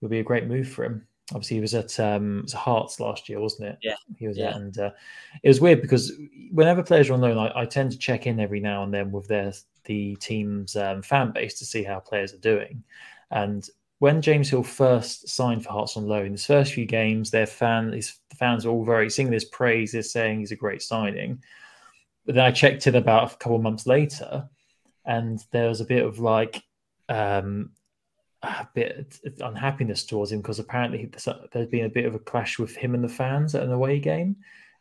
Speaker 3: would be a great move for him. Obviously, he was at um, was Hearts last year, wasn't it?
Speaker 2: Yeah.
Speaker 3: he was
Speaker 2: Yeah.
Speaker 3: at, and uh, it was weird because whenever players are on loan, I, I tend to check in every now and then with their the team's um, fan base to see how players are doing. And when James Hill first signed for Hearts on loan, his first few games, their fan, his fans were all very singing his praises, saying he's a great signing. But then I checked in about a couple of months later, and there was a bit of like um, a bit of unhappiness towards him because apparently there's- been a bit of a clash with him and the fans at an away game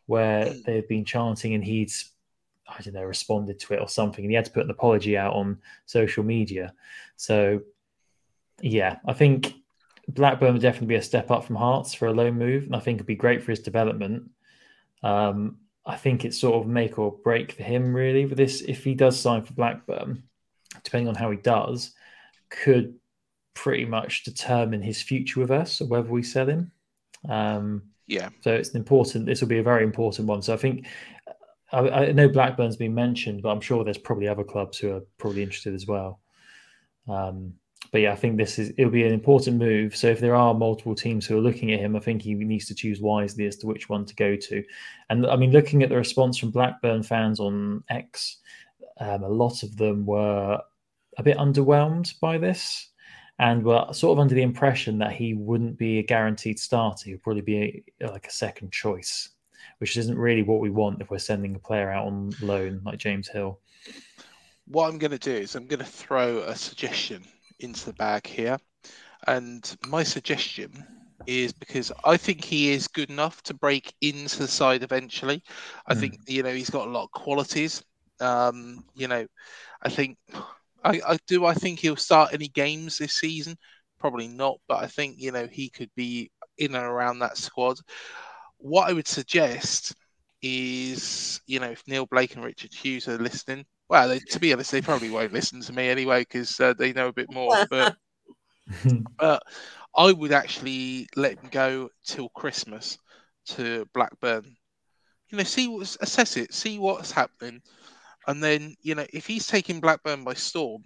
Speaker 3: where they've been chanting and he'd I don't know responded to it or something and he had to put an apology out on social media. So yeah, I think Blackburn would definitely be a step up from Hearts for a loan move, and I think it'd be great for his development. Um, I think it's sort of make or break for him really with this. If he does sign for Blackburn, depending on how he does, could pretty much determine his future with us or whether we sell him. Um,
Speaker 1: Yeah.
Speaker 3: so it's an important. This will be a very important one. So I think I, I know Blackburn's been mentioned, but I'm sure there's probably other clubs who are probably interested as well. Um, but yeah, I think this is it'll be an important move. So if there are multiple teams who are looking at him, I think he needs to choose wisely as to which one to go to. And I mean, looking at the response from Blackburn fans on X, um, a lot of them were a bit underwhelmed by this and were sort of under the impression that he wouldn't be a guaranteed starter. He'd probably be a, like a second choice, which isn't really what we want if we're sending a player out on loan like James Hill.
Speaker 1: What I'm going to do is I'm going to throw a suggestion into the bag here. And my suggestion is because I think he is good enough to break into the side eventually. I
Speaker 3: Mm.
Speaker 1: think, you know, he's got a lot of qualities. Um, you know, I think, I, I do, I think he'll start any games this season. Probably not, but I think you know he could be in and around that squad. What I would suggest is, you know, if Neill Blake and Richard Hughes are listening, well, they, to be honest, they probably won't listen to me anyway because uh, they know a bit more. But but I would actually let him go till Christmas to Blackburn. You know, see what assess it, see what's happening, and then you know if he's taking Blackburn by storm,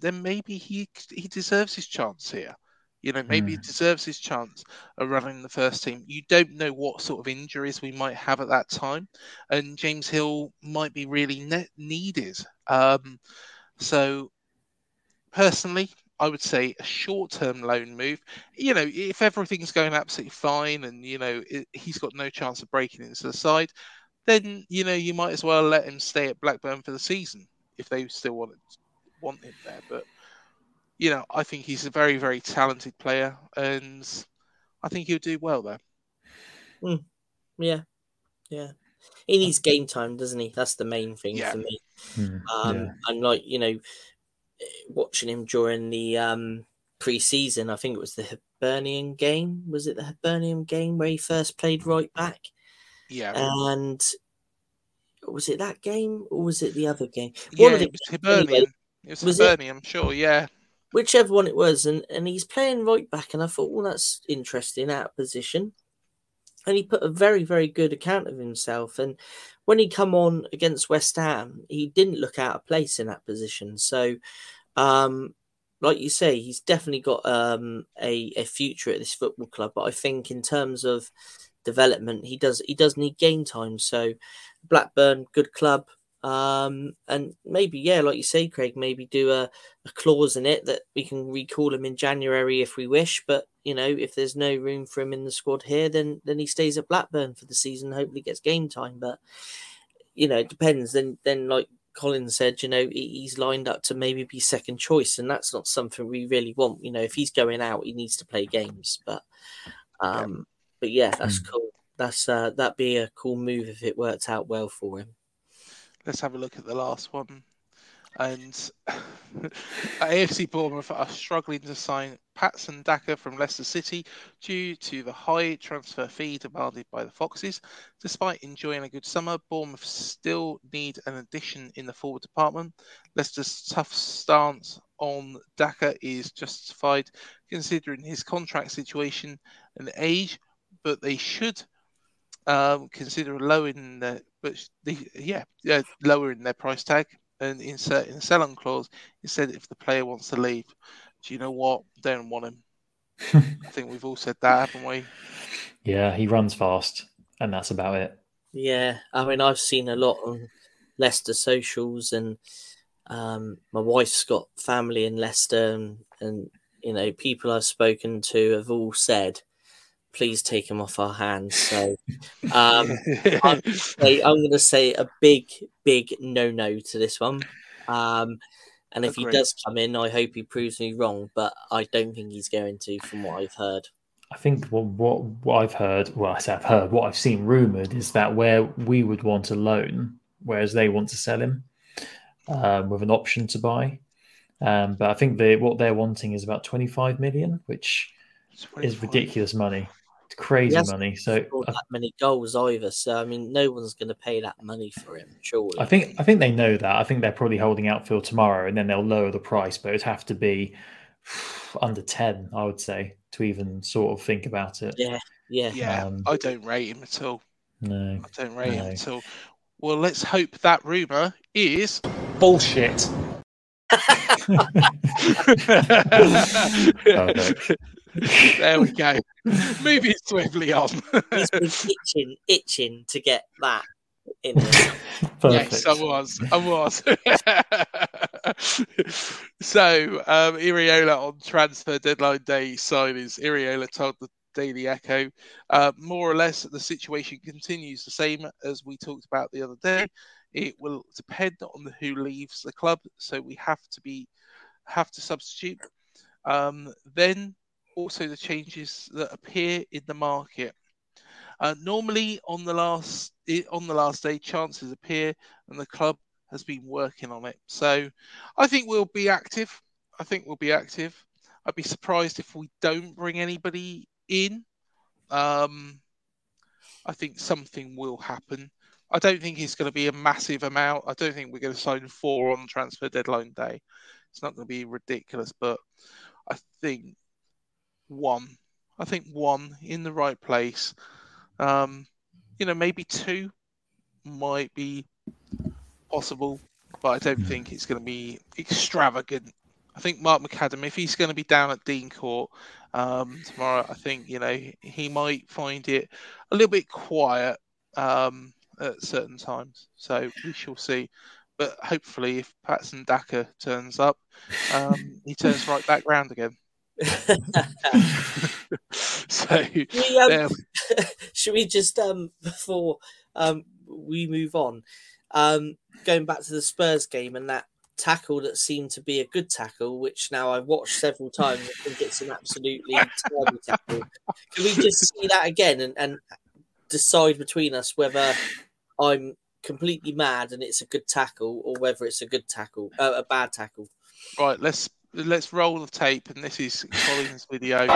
Speaker 1: then maybe he he deserves his chance here. You know, maybe he deserves his chance of running the first team. You don't know what sort of injuries we might have at that time, and James Hill might be really ne- needed. Um, so, personally, I would say a short-term loan move. You know, if everything's going absolutely fine and you know it, he's got no chance of breaking into the side, then you know you might as well let him stay at Blackburn for the season if they still want want him there. But you know, I think he's a very very talented player, and I think he'll do well there.
Speaker 2: Mm. Yeah, yeah. He needs game time, doesn't he? That's the main thing
Speaker 1: Yeah.
Speaker 2: for me.
Speaker 3: Mm,
Speaker 2: Um,
Speaker 3: yeah.
Speaker 2: and like you know, watching him during the um pre-season, I think it was the Hibernian game. Was it the Hibernian game where he first played right back?
Speaker 1: Yeah,
Speaker 2: And was it that game or was it the other game?
Speaker 1: yeah,
Speaker 2: One of
Speaker 1: it was Hibernian.
Speaker 2: anyway,
Speaker 1: It was,
Speaker 2: was?
Speaker 1: Hibernian, sure, yeah.
Speaker 2: whichever one it was, and, and he's playing right back, and I thought, well, that's interesting out of position. And he put a very, very good account of himself. And when he come on against West Ham, he didn't look out of place in that position. So, um, like you say, he's definitely got um, a a future at this football club. But I think in terms of development, he does he does need game time. So, Blackburn, good club. Um, and maybe, yeah, like you say, Craig, maybe do a, a clause in it that we can recall him in January if we wish. But you know, if there's no room for him in the squad here, then then he stays at Blackburn for the season. Hopefully, gets game time. But you know, it depends. Then then like Colin said, you know, he- he's lined up to maybe be second choice, and that's not something we really want. You know, if he's going out, he needs to play games. But um, but yeah, that's cool. That's uh, that'd be a cool move if it worked out well for him.
Speaker 1: Let's have a look at the last one. And AFC Bournemouth are struggling to sign Patson Daka from Leicester City due to the high transfer fee demanded by the Foxes. Despite enjoying a good summer, Bournemouth still need an addition in the forward department. Leicester's tough stance on Daka is justified considering his contract situation and age, but they should um, consider lowering the but the yeah yeah lowering their price tag and inserting a sell-on clause instead if the player wants to leave. Do you know what? Don't want him. I think we've all said that, haven't we?
Speaker 3: Yeah, he runs fast, and that's about it.
Speaker 2: Yeah, I mean, I've seen a lot on Leicester socials, and um, my wife's got family in Leicester, and, and you know, people I've spoken to have all said, "Please take him off our hands." So, um, I'm, gonna say- I'm going to say a big, big no-no to this one. Um, and if
Speaker 1: Agreed.
Speaker 2: he does come in, I hope he proves me wrong, but I don't think he's going to, from what I've heard.
Speaker 3: I think what, what what I've heard, well, I say I've heard, what I've seen rumored is that where we would want a loan, whereas they want to sell him um, with an option to buy. Um, but I think they what they're wanting is about 25 million, which is ridiculous money. It's
Speaker 2: He
Speaker 3: crazy money. So
Speaker 2: scored
Speaker 3: I,
Speaker 2: that many goals either, so I mean, no one's going to pay that money for him, surely.
Speaker 3: I think I think they know that. I think they're probably holding out for tomorrow, and then they'll lower the price. But it'd have to be under 10, I would say, to even sort of think about it.
Speaker 2: Yeah, yeah.
Speaker 1: Yeah,
Speaker 3: Um,
Speaker 1: I don't rate him at all.
Speaker 3: No.
Speaker 1: I don't rate him at all. Well, let's hope that rumor is
Speaker 6: Bullshit.
Speaker 3: Perfect.
Speaker 1: there we go. Moving swiftly on.
Speaker 2: He's been itching, itching to get that in there.
Speaker 3: Perfect.
Speaker 1: Yes, I was. I was. so, um, Iraola on transfer deadline day signings. Iraola told the Daily Echo, uh, more or less, the situation continues the same as we talked about the other day. It will depend on who leaves the club, so we have to be have to substitute. Um, then also the changes that appear in the market. Uh, normally, on the last on the last day, chances appear, and the club has been working on it. So, I think we'll be active. I think we'll be active. I'd be surprised if we don't bring anybody in. Um, I think something will happen. I don't think it's going to be a massive amount. I don't think we're going to sign four on transfer deadline day. It's not going to be ridiculous, but I think one. I think one in the right place. Um, you know, maybe two might be possible, but I don't think it's going to be extravagant. I think Mark McAdam, if he's going to be down at Dean Court um, tomorrow, I think you know he might find it a little bit quiet um, at certain times. So we shall see. But hopefully, if Patson Daka turns up, um, he turns right back round again. so
Speaker 2: We, um, should we just um before um we move on, um going back to the Spurs game and that tackle that seemed to be a good tackle, which now I've watched several times. I think it's an absolutely terrible tackle. Can we just see that again and, and decide between us whether I'm completely mad and it's a good tackle or whether it's a good tackle, uh, a bad tackle?
Speaker 1: Right, let's let's roll the tape, and this is Colin's video.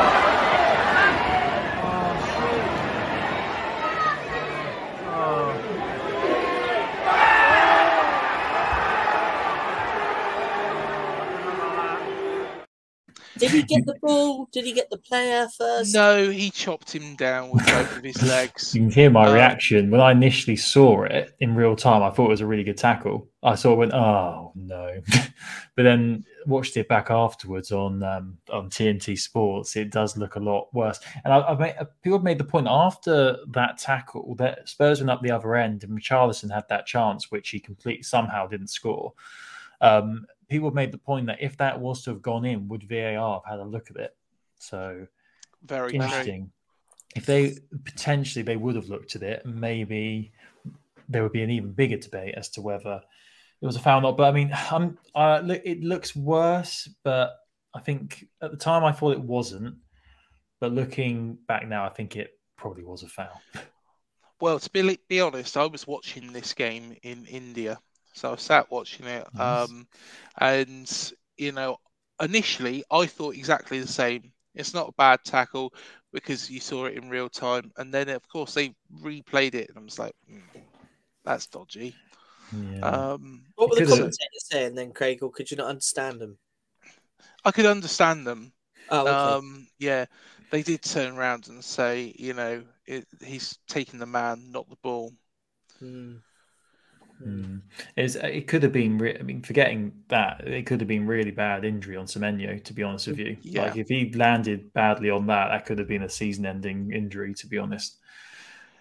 Speaker 2: Did he get the ball? Did he get the player first?
Speaker 1: No, he chopped him down with both of his legs.
Speaker 3: You can hear my
Speaker 1: Um,
Speaker 3: reaction when I initially saw it in real time. I thought it was a really good tackle. I sort of went, "Oh no," but then watched it back afterwards on um, on TNT Sports. It does look a lot worse. And I, I've made, people have made the point after that tackle that Spurs went up the other end, and Richarlison had that chance which he completely somehow didn't score. Um, people have made the point that if that was to have gone in, would VAR have had a look at it? So
Speaker 1: Very true.
Speaker 3: interesting. If they potentially they would have looked at it, maybe there would be an even bigger debate as to whether it was a foul not. But I mean, I'm, uh, look, it looks worse, but I think at the time I thought it wasn't. But looking back now, I think it probably was a foul.
Speaker 1: Well, to be be honest, I was watching this game in India, so I sat watching it.
Speaker 3: Nice.
Speaker 1: Um, and you know, initially I thought exactly the same. It's not a bad tackle because you saw it in real time, and then of course they replayed it, and I was like, "Hmm, that's dodgy.
Speaker 3: Yeah.
Speaker 1: Um,
Speaker 2: What were the
Speaker 3: Because-
Speaker 2: commentators saying then, Craig, or could you not understand them?
Speaker 1: I could understand them.
Speaker 2: Oh, okay.
Speaker 1: Um, yeah, they did turn around and say, you know, it, he's taking the man, not the ball.
Speaker 2: Hmm.
Speaker 3: Mm. It's, it could have been. Re- I mean, forgetting that it could have been really bad injury on Semenyo. To be honest with you,
Speaker 1: Yeah.
Speaker 3: like if he landed badly on that, that could have been a season-ending injury. To be honest,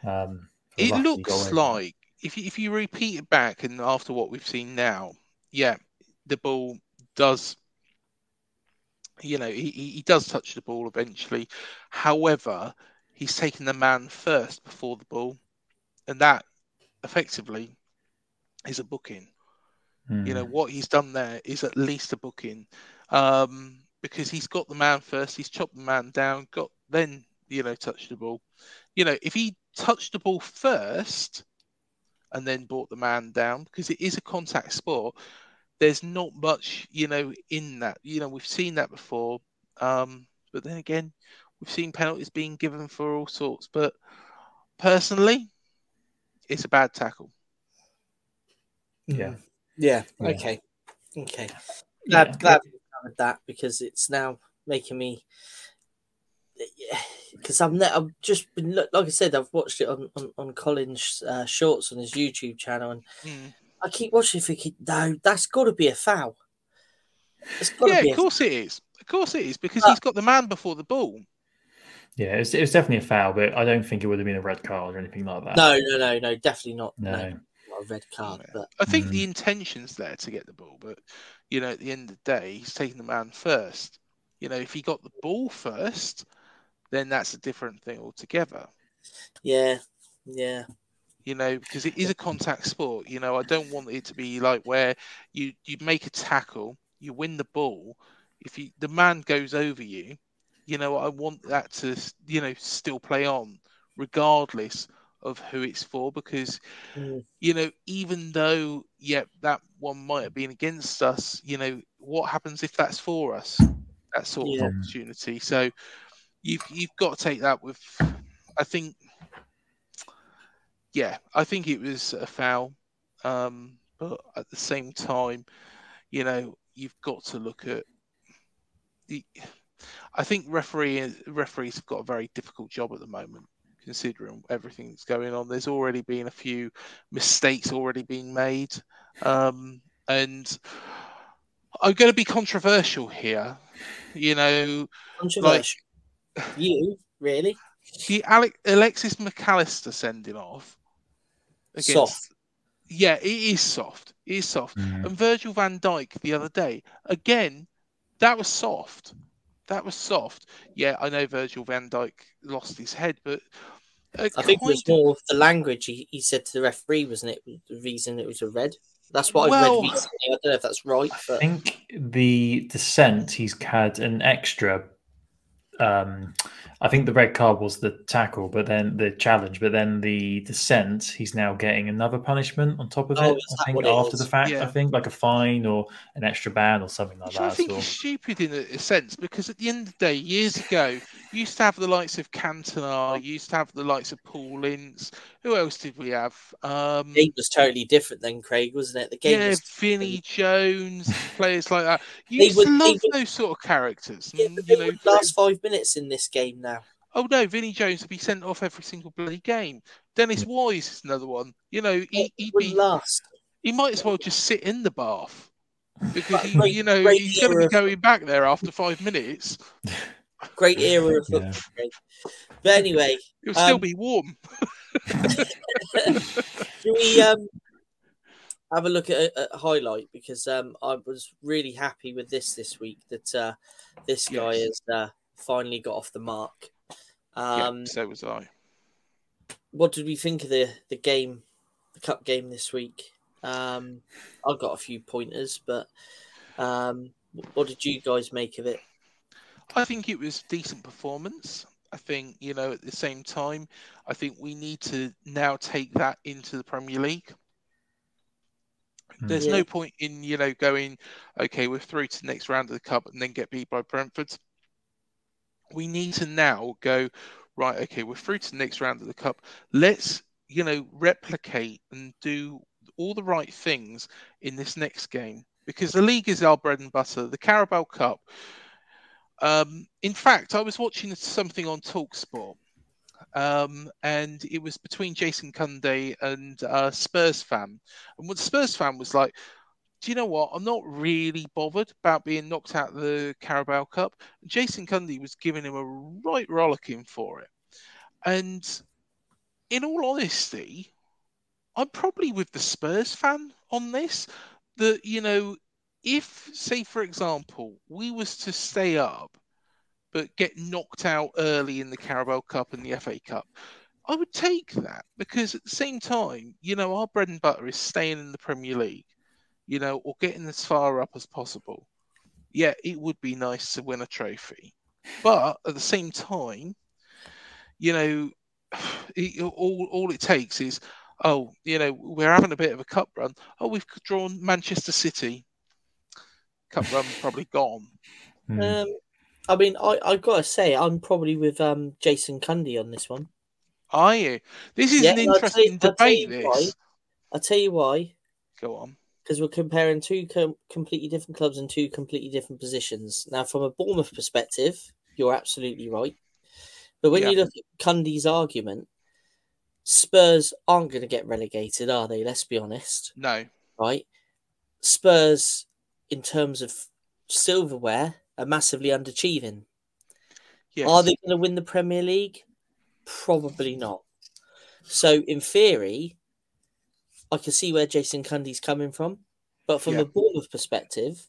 Speaker 3: um,
Speaker 1: It looks like if you, if you repeat it back and after what we've seen now, yeah, the ball does. You know, he, he does touch the ball eventually. However, he's taken the man first before the ball, and that effectively is a booking. You know
Speaker 3: Mm.
Speaker 1: what he's done there is at least a booking, um, because he's got the man first. He's chopped the man down, got then you know touched the ball. You know if he touched the ball first and then brought the man down, because it is a contact sport. There's not much you know in that. You know we've seen that before, um, but then again we've seen penalties being given for all sorts. But personally, it's a bad tackle.
Speaker 3: Yeah.
Speaker 2: Yeah.
Speaker 3: Yeah.
Speaker 2: Okay. Okay. Glad,
Speaker 3: Yeah.
Speaker 2: glad we covered that because it's now making me. Because I'm, ne- I've just been like I said, I've watched it on on, on Colin's uh, shorts on his YouTube channel, and
Speaker 1: Mm.
Speaker 2: I keep watching, thinking, no, that's got to be a foul. It's got to
Speaker 1: Yeah,
Speaker 2: be.
Speaker 1: of
Speaker 2: a-
Speaker 1: course it is. Of course it is because
Speaker 2: But-
Speaker 1: he's got the man before the ball.
Speaker 3: Yeah, it was, it was definitely a foul, but I don't think it would have been a red card or anything like that.
Speaker 2: No, no, no, no, definitely not. No,
Speaker 3: no.
Speaker 2: not a red card.
Speaker 1: Yeah.
Speaker 2: But
Speaker 1: I think
Speaker 3: Mm.
Speaker 1: the intention's there to get the ball, but you know, at the end of the day, he's taking the man first. You know, if he got the ball first, then that's a different thing altogether.
Speaker 2: yeah, yeah,
Speaker 1: You know, because it is a contact sport. You know, I don't want it to be like where you you make a tackle, you win the ball. If you the man goes over you, you know, I want that to you know still play on, regardless of who it's for, because
Speaker 2: Mm.
Speaker 1: you know, even though, yeah, that one might have been against us, you know, what happens if that's for us? that sort
Speaker 2: Yeah.
Speaker 1: of opportunity. So you've you've got to take that with. I think, yeah, I think it was a foul, um, but at the same time, you know, you've got to look at. The, I think referee referees have got a very difficult job at the moment, considering everything that's going on. There's already been a few mistakes already being made, um, and I'm going to be controversial here. You know,
Speaker 2: Controversial. You really?
Speaker 1: the Alec, Alexis McAllister sending off against.
Speaker 2: Soft.
Speaker 1: Yeah, it is soft. It is soft.
Speaker 3: Mhm.
Speaker 1: And Virgil van Dijk the other day, again, that was soft. That was soft. Yeah, I know Virgil van Dijk lost his head, but uh,
Speaker 2: I think it was more of the language he, he said to the referee, wasn't it? The reason it was a red. That's what I've
Speaker 1: Well-
Speaker 2: read recently. I don't know if that's right, But...
Speaker 3: I think the descent he's had an extra. Um, I think the red card was the tackle, but then the challenge, but then the descent, he's now getting another punishment on top of
Speaker 2: Oh,
Speaker 3: it.
Speaker 2: is
Speaker 3: I think
Speaker 2: it
Speaker 3: after
Speaker 2: is?
Speaker 3: the fact, I think like a fine or an extra ban or something like
Speaker 1: Which I
Speaker 3: that.
Speaker 1: think
Speaker 3: or-
Speaker 1: is stupid in a, a sense because at the end of the day, years ago, you used to have the likes of Cantona, you used to have the likes of Paul Ince. Who else did we have? Um,
Speaker 2: the game was totally different then, Craig, wasn't it? The game
Speaker 1: yeah,
Speaker 2: was
Speaker 1: Vinnie Jones, players like that. You
Speaker 2: They
Speaker 1: used
Speaker 2: would-
Speaker 1: to
Speaker 2: they
Speaker 1: love
Speaker 2: would-
Speaker 1: those sort of characters.
Speaker 2: Yeah,
Speaker 1: and, you know,
Speaker 2: last five minutes in this game now.
Speaker 1: Oh no, Vinnie Jones would be sent off every single bloody game. Dennis Wise is another one. You know, he, he'd be,
Speaker 2: last.
Speaker 1: he might as well just sit in the bath because he, you know
Speaker 2: great
Speaker 1: he's going to be going back there after five minutes.
Speaker 2: Great era of football. Craig. But anyway,
Speaker 1: it'll still
Speaker 2: Um,
Speaker 1: be warm.
Speaker 2: Can we um, have a look at a, a highlight because um, I was really happy with this this week that uh, this guy
Speaker 1: Yes.
Speaker 2: has uh, finally got off the mark. Um,
Speaker 1: yeah, so was I.
Speaker 2: What did we think of the the game, the cup game this week? Um, I've got a few pointers, but um, what did you guys make of it?
Speaker 1: I think it was decent performance. I think you know at the same time, I think we need to now take that into the Premier League. There's
Speaker 2: Yeah.
Speaker 1: no point in you know going, okay, we're through to the next round of the cup and then get beat by Brentford. We need to now go right. Okay, we're through to the next round of the cup. Let's you know replicate and do all the right things in this next game because the league is our bread and butter. The Carabao Cup. Um, in fact, I was watching something on Talksport, um, and it was between Jason Cundy and uh, Spurs fan. And what Spurs fan was like, do you know what? I'm not really bothered about being knocked out of the Carabao Cup. Jason Cundy was giving him a right rollicking for it. And in all honesty, I'm probably with the Spurs fan on this. That you know, if say for example, we was to stay up but get knocked out early in the Carabao Cup and the FA Cup, I would take that because at the same time, you know, our bread and butter is staying in the Premier League, you know, or getting as far up as possible. Yeah, it would be nice to win a trophy, but at the same time, you know, it, all all it takes is, oh, you know, we're having a bit of a cup run. Oh, we've drawn Manchester City. Cup run probably gone.
Speaker 3: Hmm.
Speaker 2: Um, I mean, I I gotta say, I'm probably with um Jason Cundy on this one.
Speaker 1: Are you? This is
Speaker 2: Yeah,
Speaker 1: an
Speaker 2: I'll tell you-
Speaker 1: interesting
Speaker 2: I'll tell
Speaker 1: debate.
Speaker 2: you why.
Speaker 1: This.
Speaker 2: I'll tell you why.
Speaker 1: Go on.
Speaker 2: Because we're comparing two com- completely different clubs in two completely different positions. Now, from a Bournemouth perspective, you're absolutely right. But when
Speaker 1: Yeah.
Speaker 2: you look at Cundy's argument, Spurs aren't going to get relegated, are they? Let's be honest,
Speaker 1: No.
Speaker 2: right? Spurs, in terms of silverware, are massively underachieving.
Speaker 1: Yes.
Speaker 2: Are they going to win the Premier League? Probably not. So, in theory, I can see where Jason Cundy's coming from. But from
Speaker 1: Yeah.
Speaker 2: a Bournemouth perspective,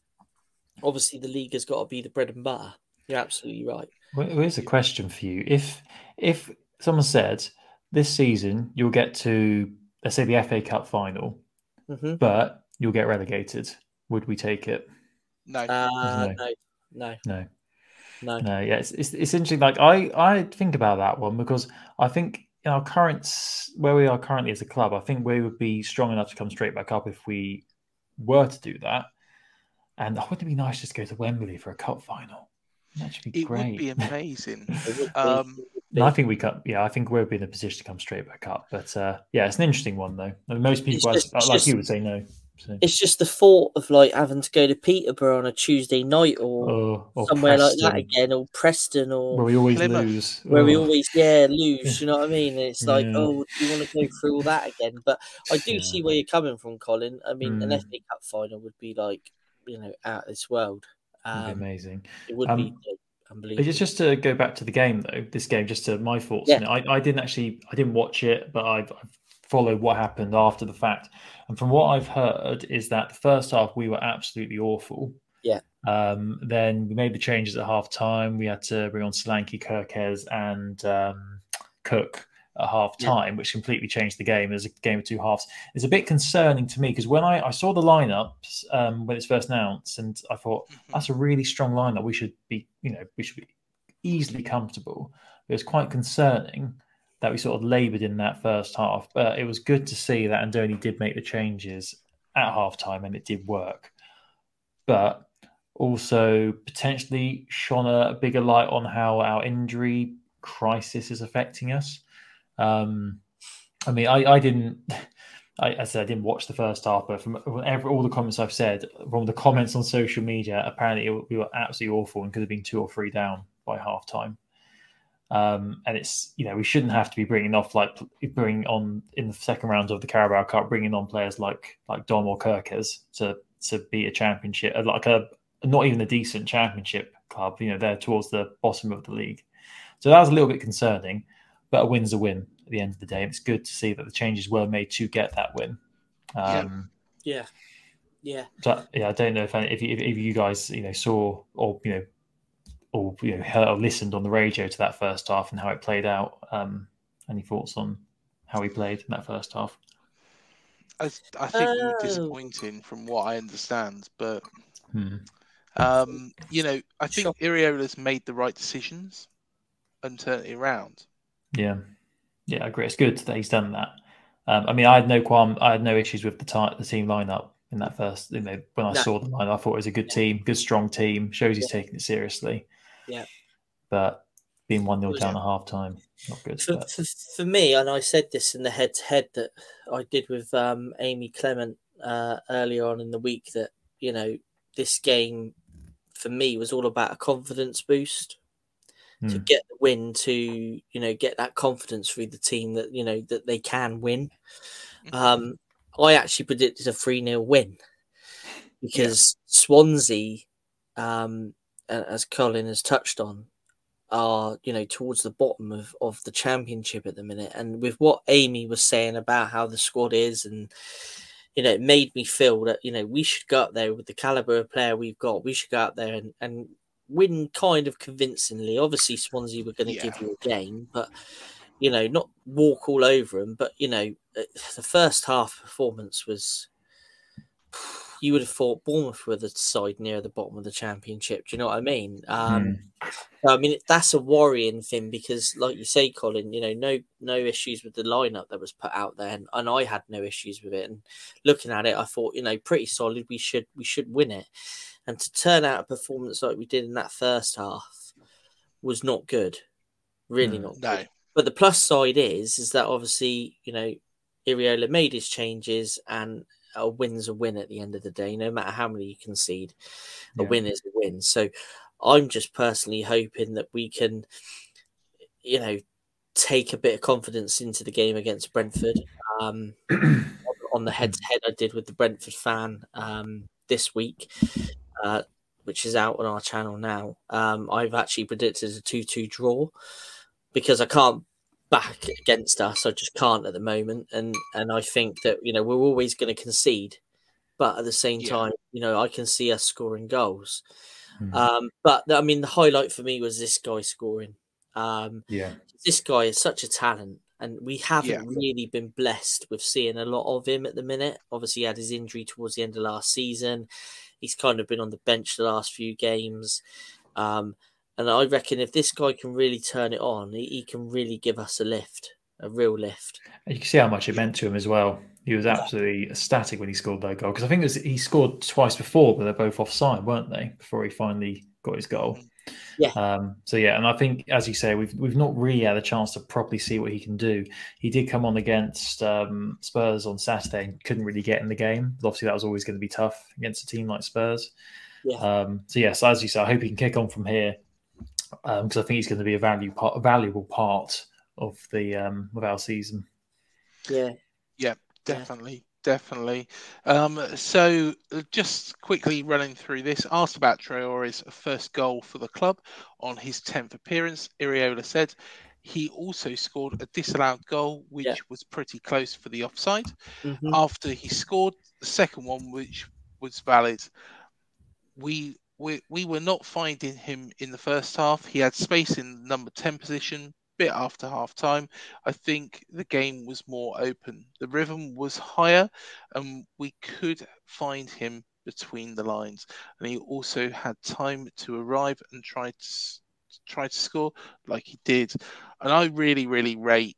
Speaker 2: obviously the league has got to be the bread and butter. You're absolutely right.
Speaker 3: Well, here's a question for you: If if someone said this season you'll get to let's say the FA Cup final,
Speaker 2: hmm
Speaker 3: but you'll get relegated, would we take it?
Speaker 1: No.
Speaker 2: Uh,
Speaker 3: No.
Speaker 2: no, no,
Speaker 3: No,
Speaker 2: no.
Speaker 3: no. Yeah, it's, it's it's interesting. Like I I think about that one because I think in our current where we are currently as a club, I think we would be strong enough to come straight back up if we were to do that. And oh, wouldn't it be nice just to go to Wembley for a cup final? That'd be
Speaker 1: It
Speaker 3: great.
Speaker 1: would be amazing.
Speaker 2: It would be-
Speaker 1: um,
Speaker 3: No, I think we cut. Yeah, I think we'll be in a position to come straight back up. But uh, yeah, it's an interesting one though. Most people,
Speaker 2: just-
Speaker 3: I- like
Speaker 2: just-
Speaker 3: you, would say no. So.
Speaker 2: It's just the thought of like having to go to Peterborough on a Tuesday night or
Speaker 3: Or, or
Speaker 2: somewhere like that again, or Preston, or
Speaker 3: where we always
Speaker 1: Plymouth.
Speaker 3: lose.
Speaker 2: where we
Speaker 3: Oh,
Speaker 2: always yeah lose. You know what I mean? It's like
Speaker 3: Yeah.
Speaker 2: oh, do you want to go through all that again? But I do
Speaker 3: Yeah.
Speaker 2: see where you're coming from, Colin. I mean, an
Speaker 3: Mm.
Speaker 2: FA Cup final would be like you know out of this world. Um,
Speaker 3: amazing.
Speaker 2: it would
Speaker 3: Um,
Speaker 2: be unbelievable.
Speaker 3: It's just to go back to the game though. This game, just to my thoughts.
Speaker 2: Yeah.
Speaker 3: I, I didn't actually, I didn't watch it, but I've, I've followed what happened after the fact. And from what I've heard, is that the first half we were absolutely awful.
Speaker 2: Yeah.
Speaker 3: Um, then we made the changes at half time. We had to bring on Solanke, Kerkez, and um, Cook at half
Speaker 2: Yeah.
Speaker 3: time, which completely changed the game. As a game of two halves. It's a bit concerning to me because when I, I saw the lineups um, when it's first announced, and I thought that's a really strong lineup. We should be, you know, we should be easily comfortable. It was quite concerning that we sort of laboured in that first half, but it was good to see that Andoni did make the changes at half time and it did work. But also potentially shone a bigger light on how our injury crisis is affecting us. Um, I mean, I, I didn't. I, I said I didn't watch the first half, but from from every, all the comments I've said, from the comments on social media, apparently it, we were absolutely awful and could have been two or three down by half time. Um, and it's you know we shouldn't have to be bringing off like bringing on in the second round of the Carabao Cup, bringing on players like like Dom or Kerkez to to beat a championship, like a not even a decent championship club. You know they're towards the bottom of the league, so that was a little bit concerning. But a win's a win at the end of the day, and it's good to see that the changes were made to get that win. Um,
Speaker 2: yeah, yeah.
Speaker 3: so, yeah, I don't know if if you, if you guys you know saw or you know or you know heard or listened on the radio to that first half and how it played out. Um, any thoughts on how he played in that first half?
Speaker 1: I, I think we were
Speaker 2: Oh.
Speaker 1: disappointing from what I understand, but
Speaker 3: Hmm.
Speaker 1: um, you know, I think
Speaker 2: Sure.
Speaker 1: Iraola's made the right decisions and turned it around.
Speaker 3: Yeah, yeah, I agree. It's good that he's done that. Um, I mean, I had no qualm, I had no issues with the ti- the team lineup in that first. You know, when I
Speaker 2: No.
Speaker 3: saw the line, I thought it was a good team, good strong team. Shows he's taking it seriously.
Speaker 2: Yeah.
Speaker 3: but being one 0
Speaker 2: Was
Speaker 3: down at half time, not good.
Speaker 2: For, for, for me, and I said this in the head to head that I did with um, Amy Clement uh, earlier on in the week that, you know, this game for me was all about a confidence boost to
Speaker 3: Hmm.
Speaker 2: get the win, to, you know, get that confidence through the team that, you know, that they can win. Um, I actually predicted a 3 0 win because Swansea, um, a- as Colin has touched on, are you know towards the bottom of, of the championship at the minute. And with what amy was saying about how the squad is and you know it made me feel that you know we should go up there with the caliber of player we've got. We should go out there and, and win kind of convincingly. Obviously swansea were going to give you a game but you know not walk all over them but you know uh, the first half performance was you would have thought Bournemouth were the side near the bottom of the championship. Do you know what I mean? Um, I mean that's a worrying thing because, like you say, Colin, you know, no no issues with the lineup that was put out there, and, and I had no issues with it. And looking at it, I thought, you know, pretty solid. We should we should win it. And to turn out a performance like we did in that first half was not good, really not.
Speaker 1: No,
Speaker 2: Good. But the plus side is is that obviously, you know, Iraola made his changes and a win's a win at the end of the day, no matter how many you concede. A
Speaker 3: Yeah.
Speaker 2: win is a win. So I'm just personally hoping that we can, you know, take a bit of confidence into the game against Brentford. Um, on- the head to head I did with the Brentford fan um, this week, uh, which is out on our channel now. Um, I've actually predicted a 2 2 draw because I can't back against us. I just can't at the moment, and and I think that you know we're always going to concede, but at the same
Speaker 1: Yeah.
Speaker 2: time, you know I can see us scoring goals.
Speaker 3: Hmm.
Speaker 2: Um, but I mean, the highlight for me was this guy scoring. Um,
Speaker 3: yeah,
Speaker 2: this guy is such a talent, and we haven't
Speaker 1: Yeah.
Speaker 2: really been blessed with seeing a lot of him at the minute. Obviously, he had his injury towards the end of last season. He's kind of been on the bench the last few games. Um, and I reckon if this guy can really turn it on, he, he can really give us a lift, a real lift.
Speaker 3: you can see how much it meant to him as well. He was absolutely ecstatic when he scored that goal because I think it was, he scored twice before, but they're both offside, weren't they? Before he finally got his goal.
Speaker 2: Yeah.
Speaker 3: Um, so yeah, and I think as you say, we've we've not really had a chance to properly see what he can do. He did come on against um, Spurs on Saturday and couldn't really get in the game. But obviously, that was always going to be tough against a team like Spurs.
Speaker 2: Yeah.
Speaker 3: Um, so yes, as you say, I hope he can kick on from here because I think he's going to be a value part, a valuable part of the um, of our season.
Speaker 2: Yeah.
Speaker 1: Yeah, definitely. Definitely. Um, so, uh, just quickly running through this, asked about Traore's first goal for the club on his 10th appearance. Iraola said he also scored a disallowed goal, which
Speaker 2: Yeah.
Speaker 1: was pretty close for the offside.
Speaker 2: Mhm.
Speaker 1: After he scored the second one, which was valid, we we we were not finding him in the first half. He had space in number 10 position. Bit after half time, I think the game was more open. The rhythm was higher, and we could find him between the lines. And he also had time to arrive and try to try to score like he did. And I really, really rate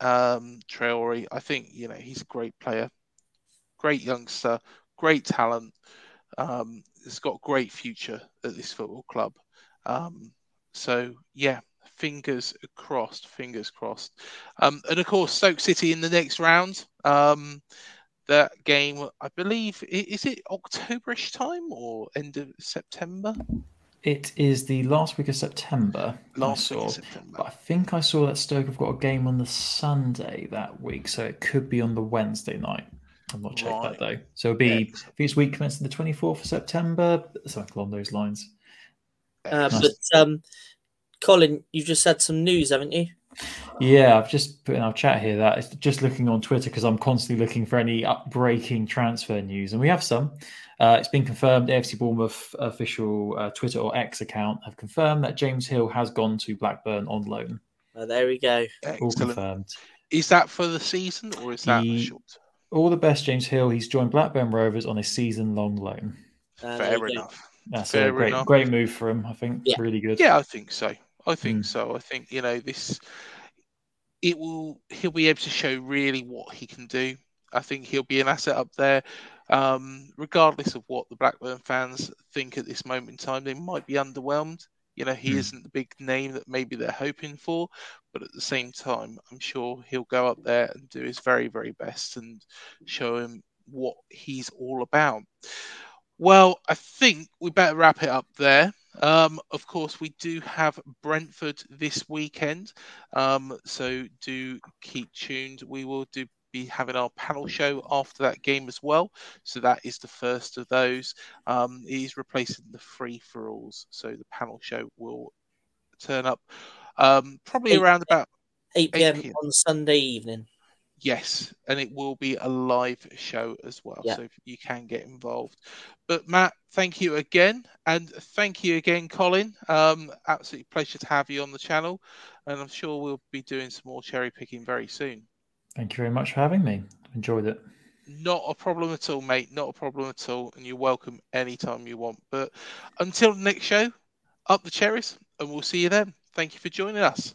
Speaker 1: um, Traore. I think you know he's a great player, great youngster, great talent. Um, has got great future at this football club. Um, so yeah, fingers crossed, fingers crossed. Um, and of course, Stoke City in the next round. Um, that game, I believe, is it Octoberish time or end of September?
Speaker 3: It is the last week of September.
Speaker 1: Last week of. September.
Speaker 3: But I think I saw that Stoke have got a game on the Sunday that week, so it could be on the Wednesday night. I'm not checked
Speaker 1: Right.
Speaker 3: that though. So it'll be I think it's week commencing the 24th of September, something along those lines.
Speaker 2: Uh,
Speaker 3: Nice.
Speaker 2: but um, Colin, you've just had some news, haven't you?
Speaker 3: Yeah, I've just put in our chat here that it's just looking on Twitter because I'm constantly looking for any up-breaking transfer news, and we have some. Uh, it's been confirmed. AFC Bournemouth official uh, Twitter or X account have confirmed that James Hill has gone to Blackburn on loan.
Speaker 2: Oh, there we go.
Speaker 3: All confirmed.
Speaker 1: Is that for the season or is that
Speaker 3: He-
Speaker 1: short?
Speaker 3: All the best, James Hill. He's joined Blackburn Rovers on a season-long loan.
Speaker 2: Uh, there
Speaker 1: Fair enough.
Speaker 3: That's
Speaker 1: Fair
Speaker 3: a great,
Speaker 1: enough.
Speaker 3: great move for him. I think
Speaker 2: Yeah.
Speaker 3: really good.
Speaker 1: Yeah, I think so. I think
Speaker 3: Mm.
Speaker 1: so. I think you know this. It will. He'll be able to show really what he can do. I think he'll be an asset up there, um, regardless of what the Blackburn fans think at this moment in time. They might be underwhelmed. You know, he
Speaker 3: Mm.
Speaker 1: isn't the big name that maybe they're hoping for, but at the same time, I'm sure he'll go up there and do his very, very best and show him what he's all about. Well, I think we better wrap it up there. Um, of course, we do have Brentford this weekend, um, so do keep tuned. We will do be having our panel show after that game as well. So that is the first of those. Um, it is replacing the free for alls, so the panel show will turn up um, probably
Speaker 2: Eight-
Speaker 1: around about
Speaker 2: 8 p.m.
Speaker 1: 8 p.m.
Speaker 2: on Sunday evening.
Speaker 1: Yes, and it will be a live show as well,
Speaker 2: Yeah.
Speaker 1: so you can get involved. But Matt, thank you again, and thank you again, Colin. Um, absolute pleasure to have you on the channel, and I'm sure we'll be doing some more cherry picking very soon.
Speaker 3: Thank you very much for having me. Enjoyed it.
Speaker 1: Not a problem at all, mate. Not a problem at all, and you're welcome anytime you want. But until next show, up the cherries, and we'll see you then. Thank you for joining us.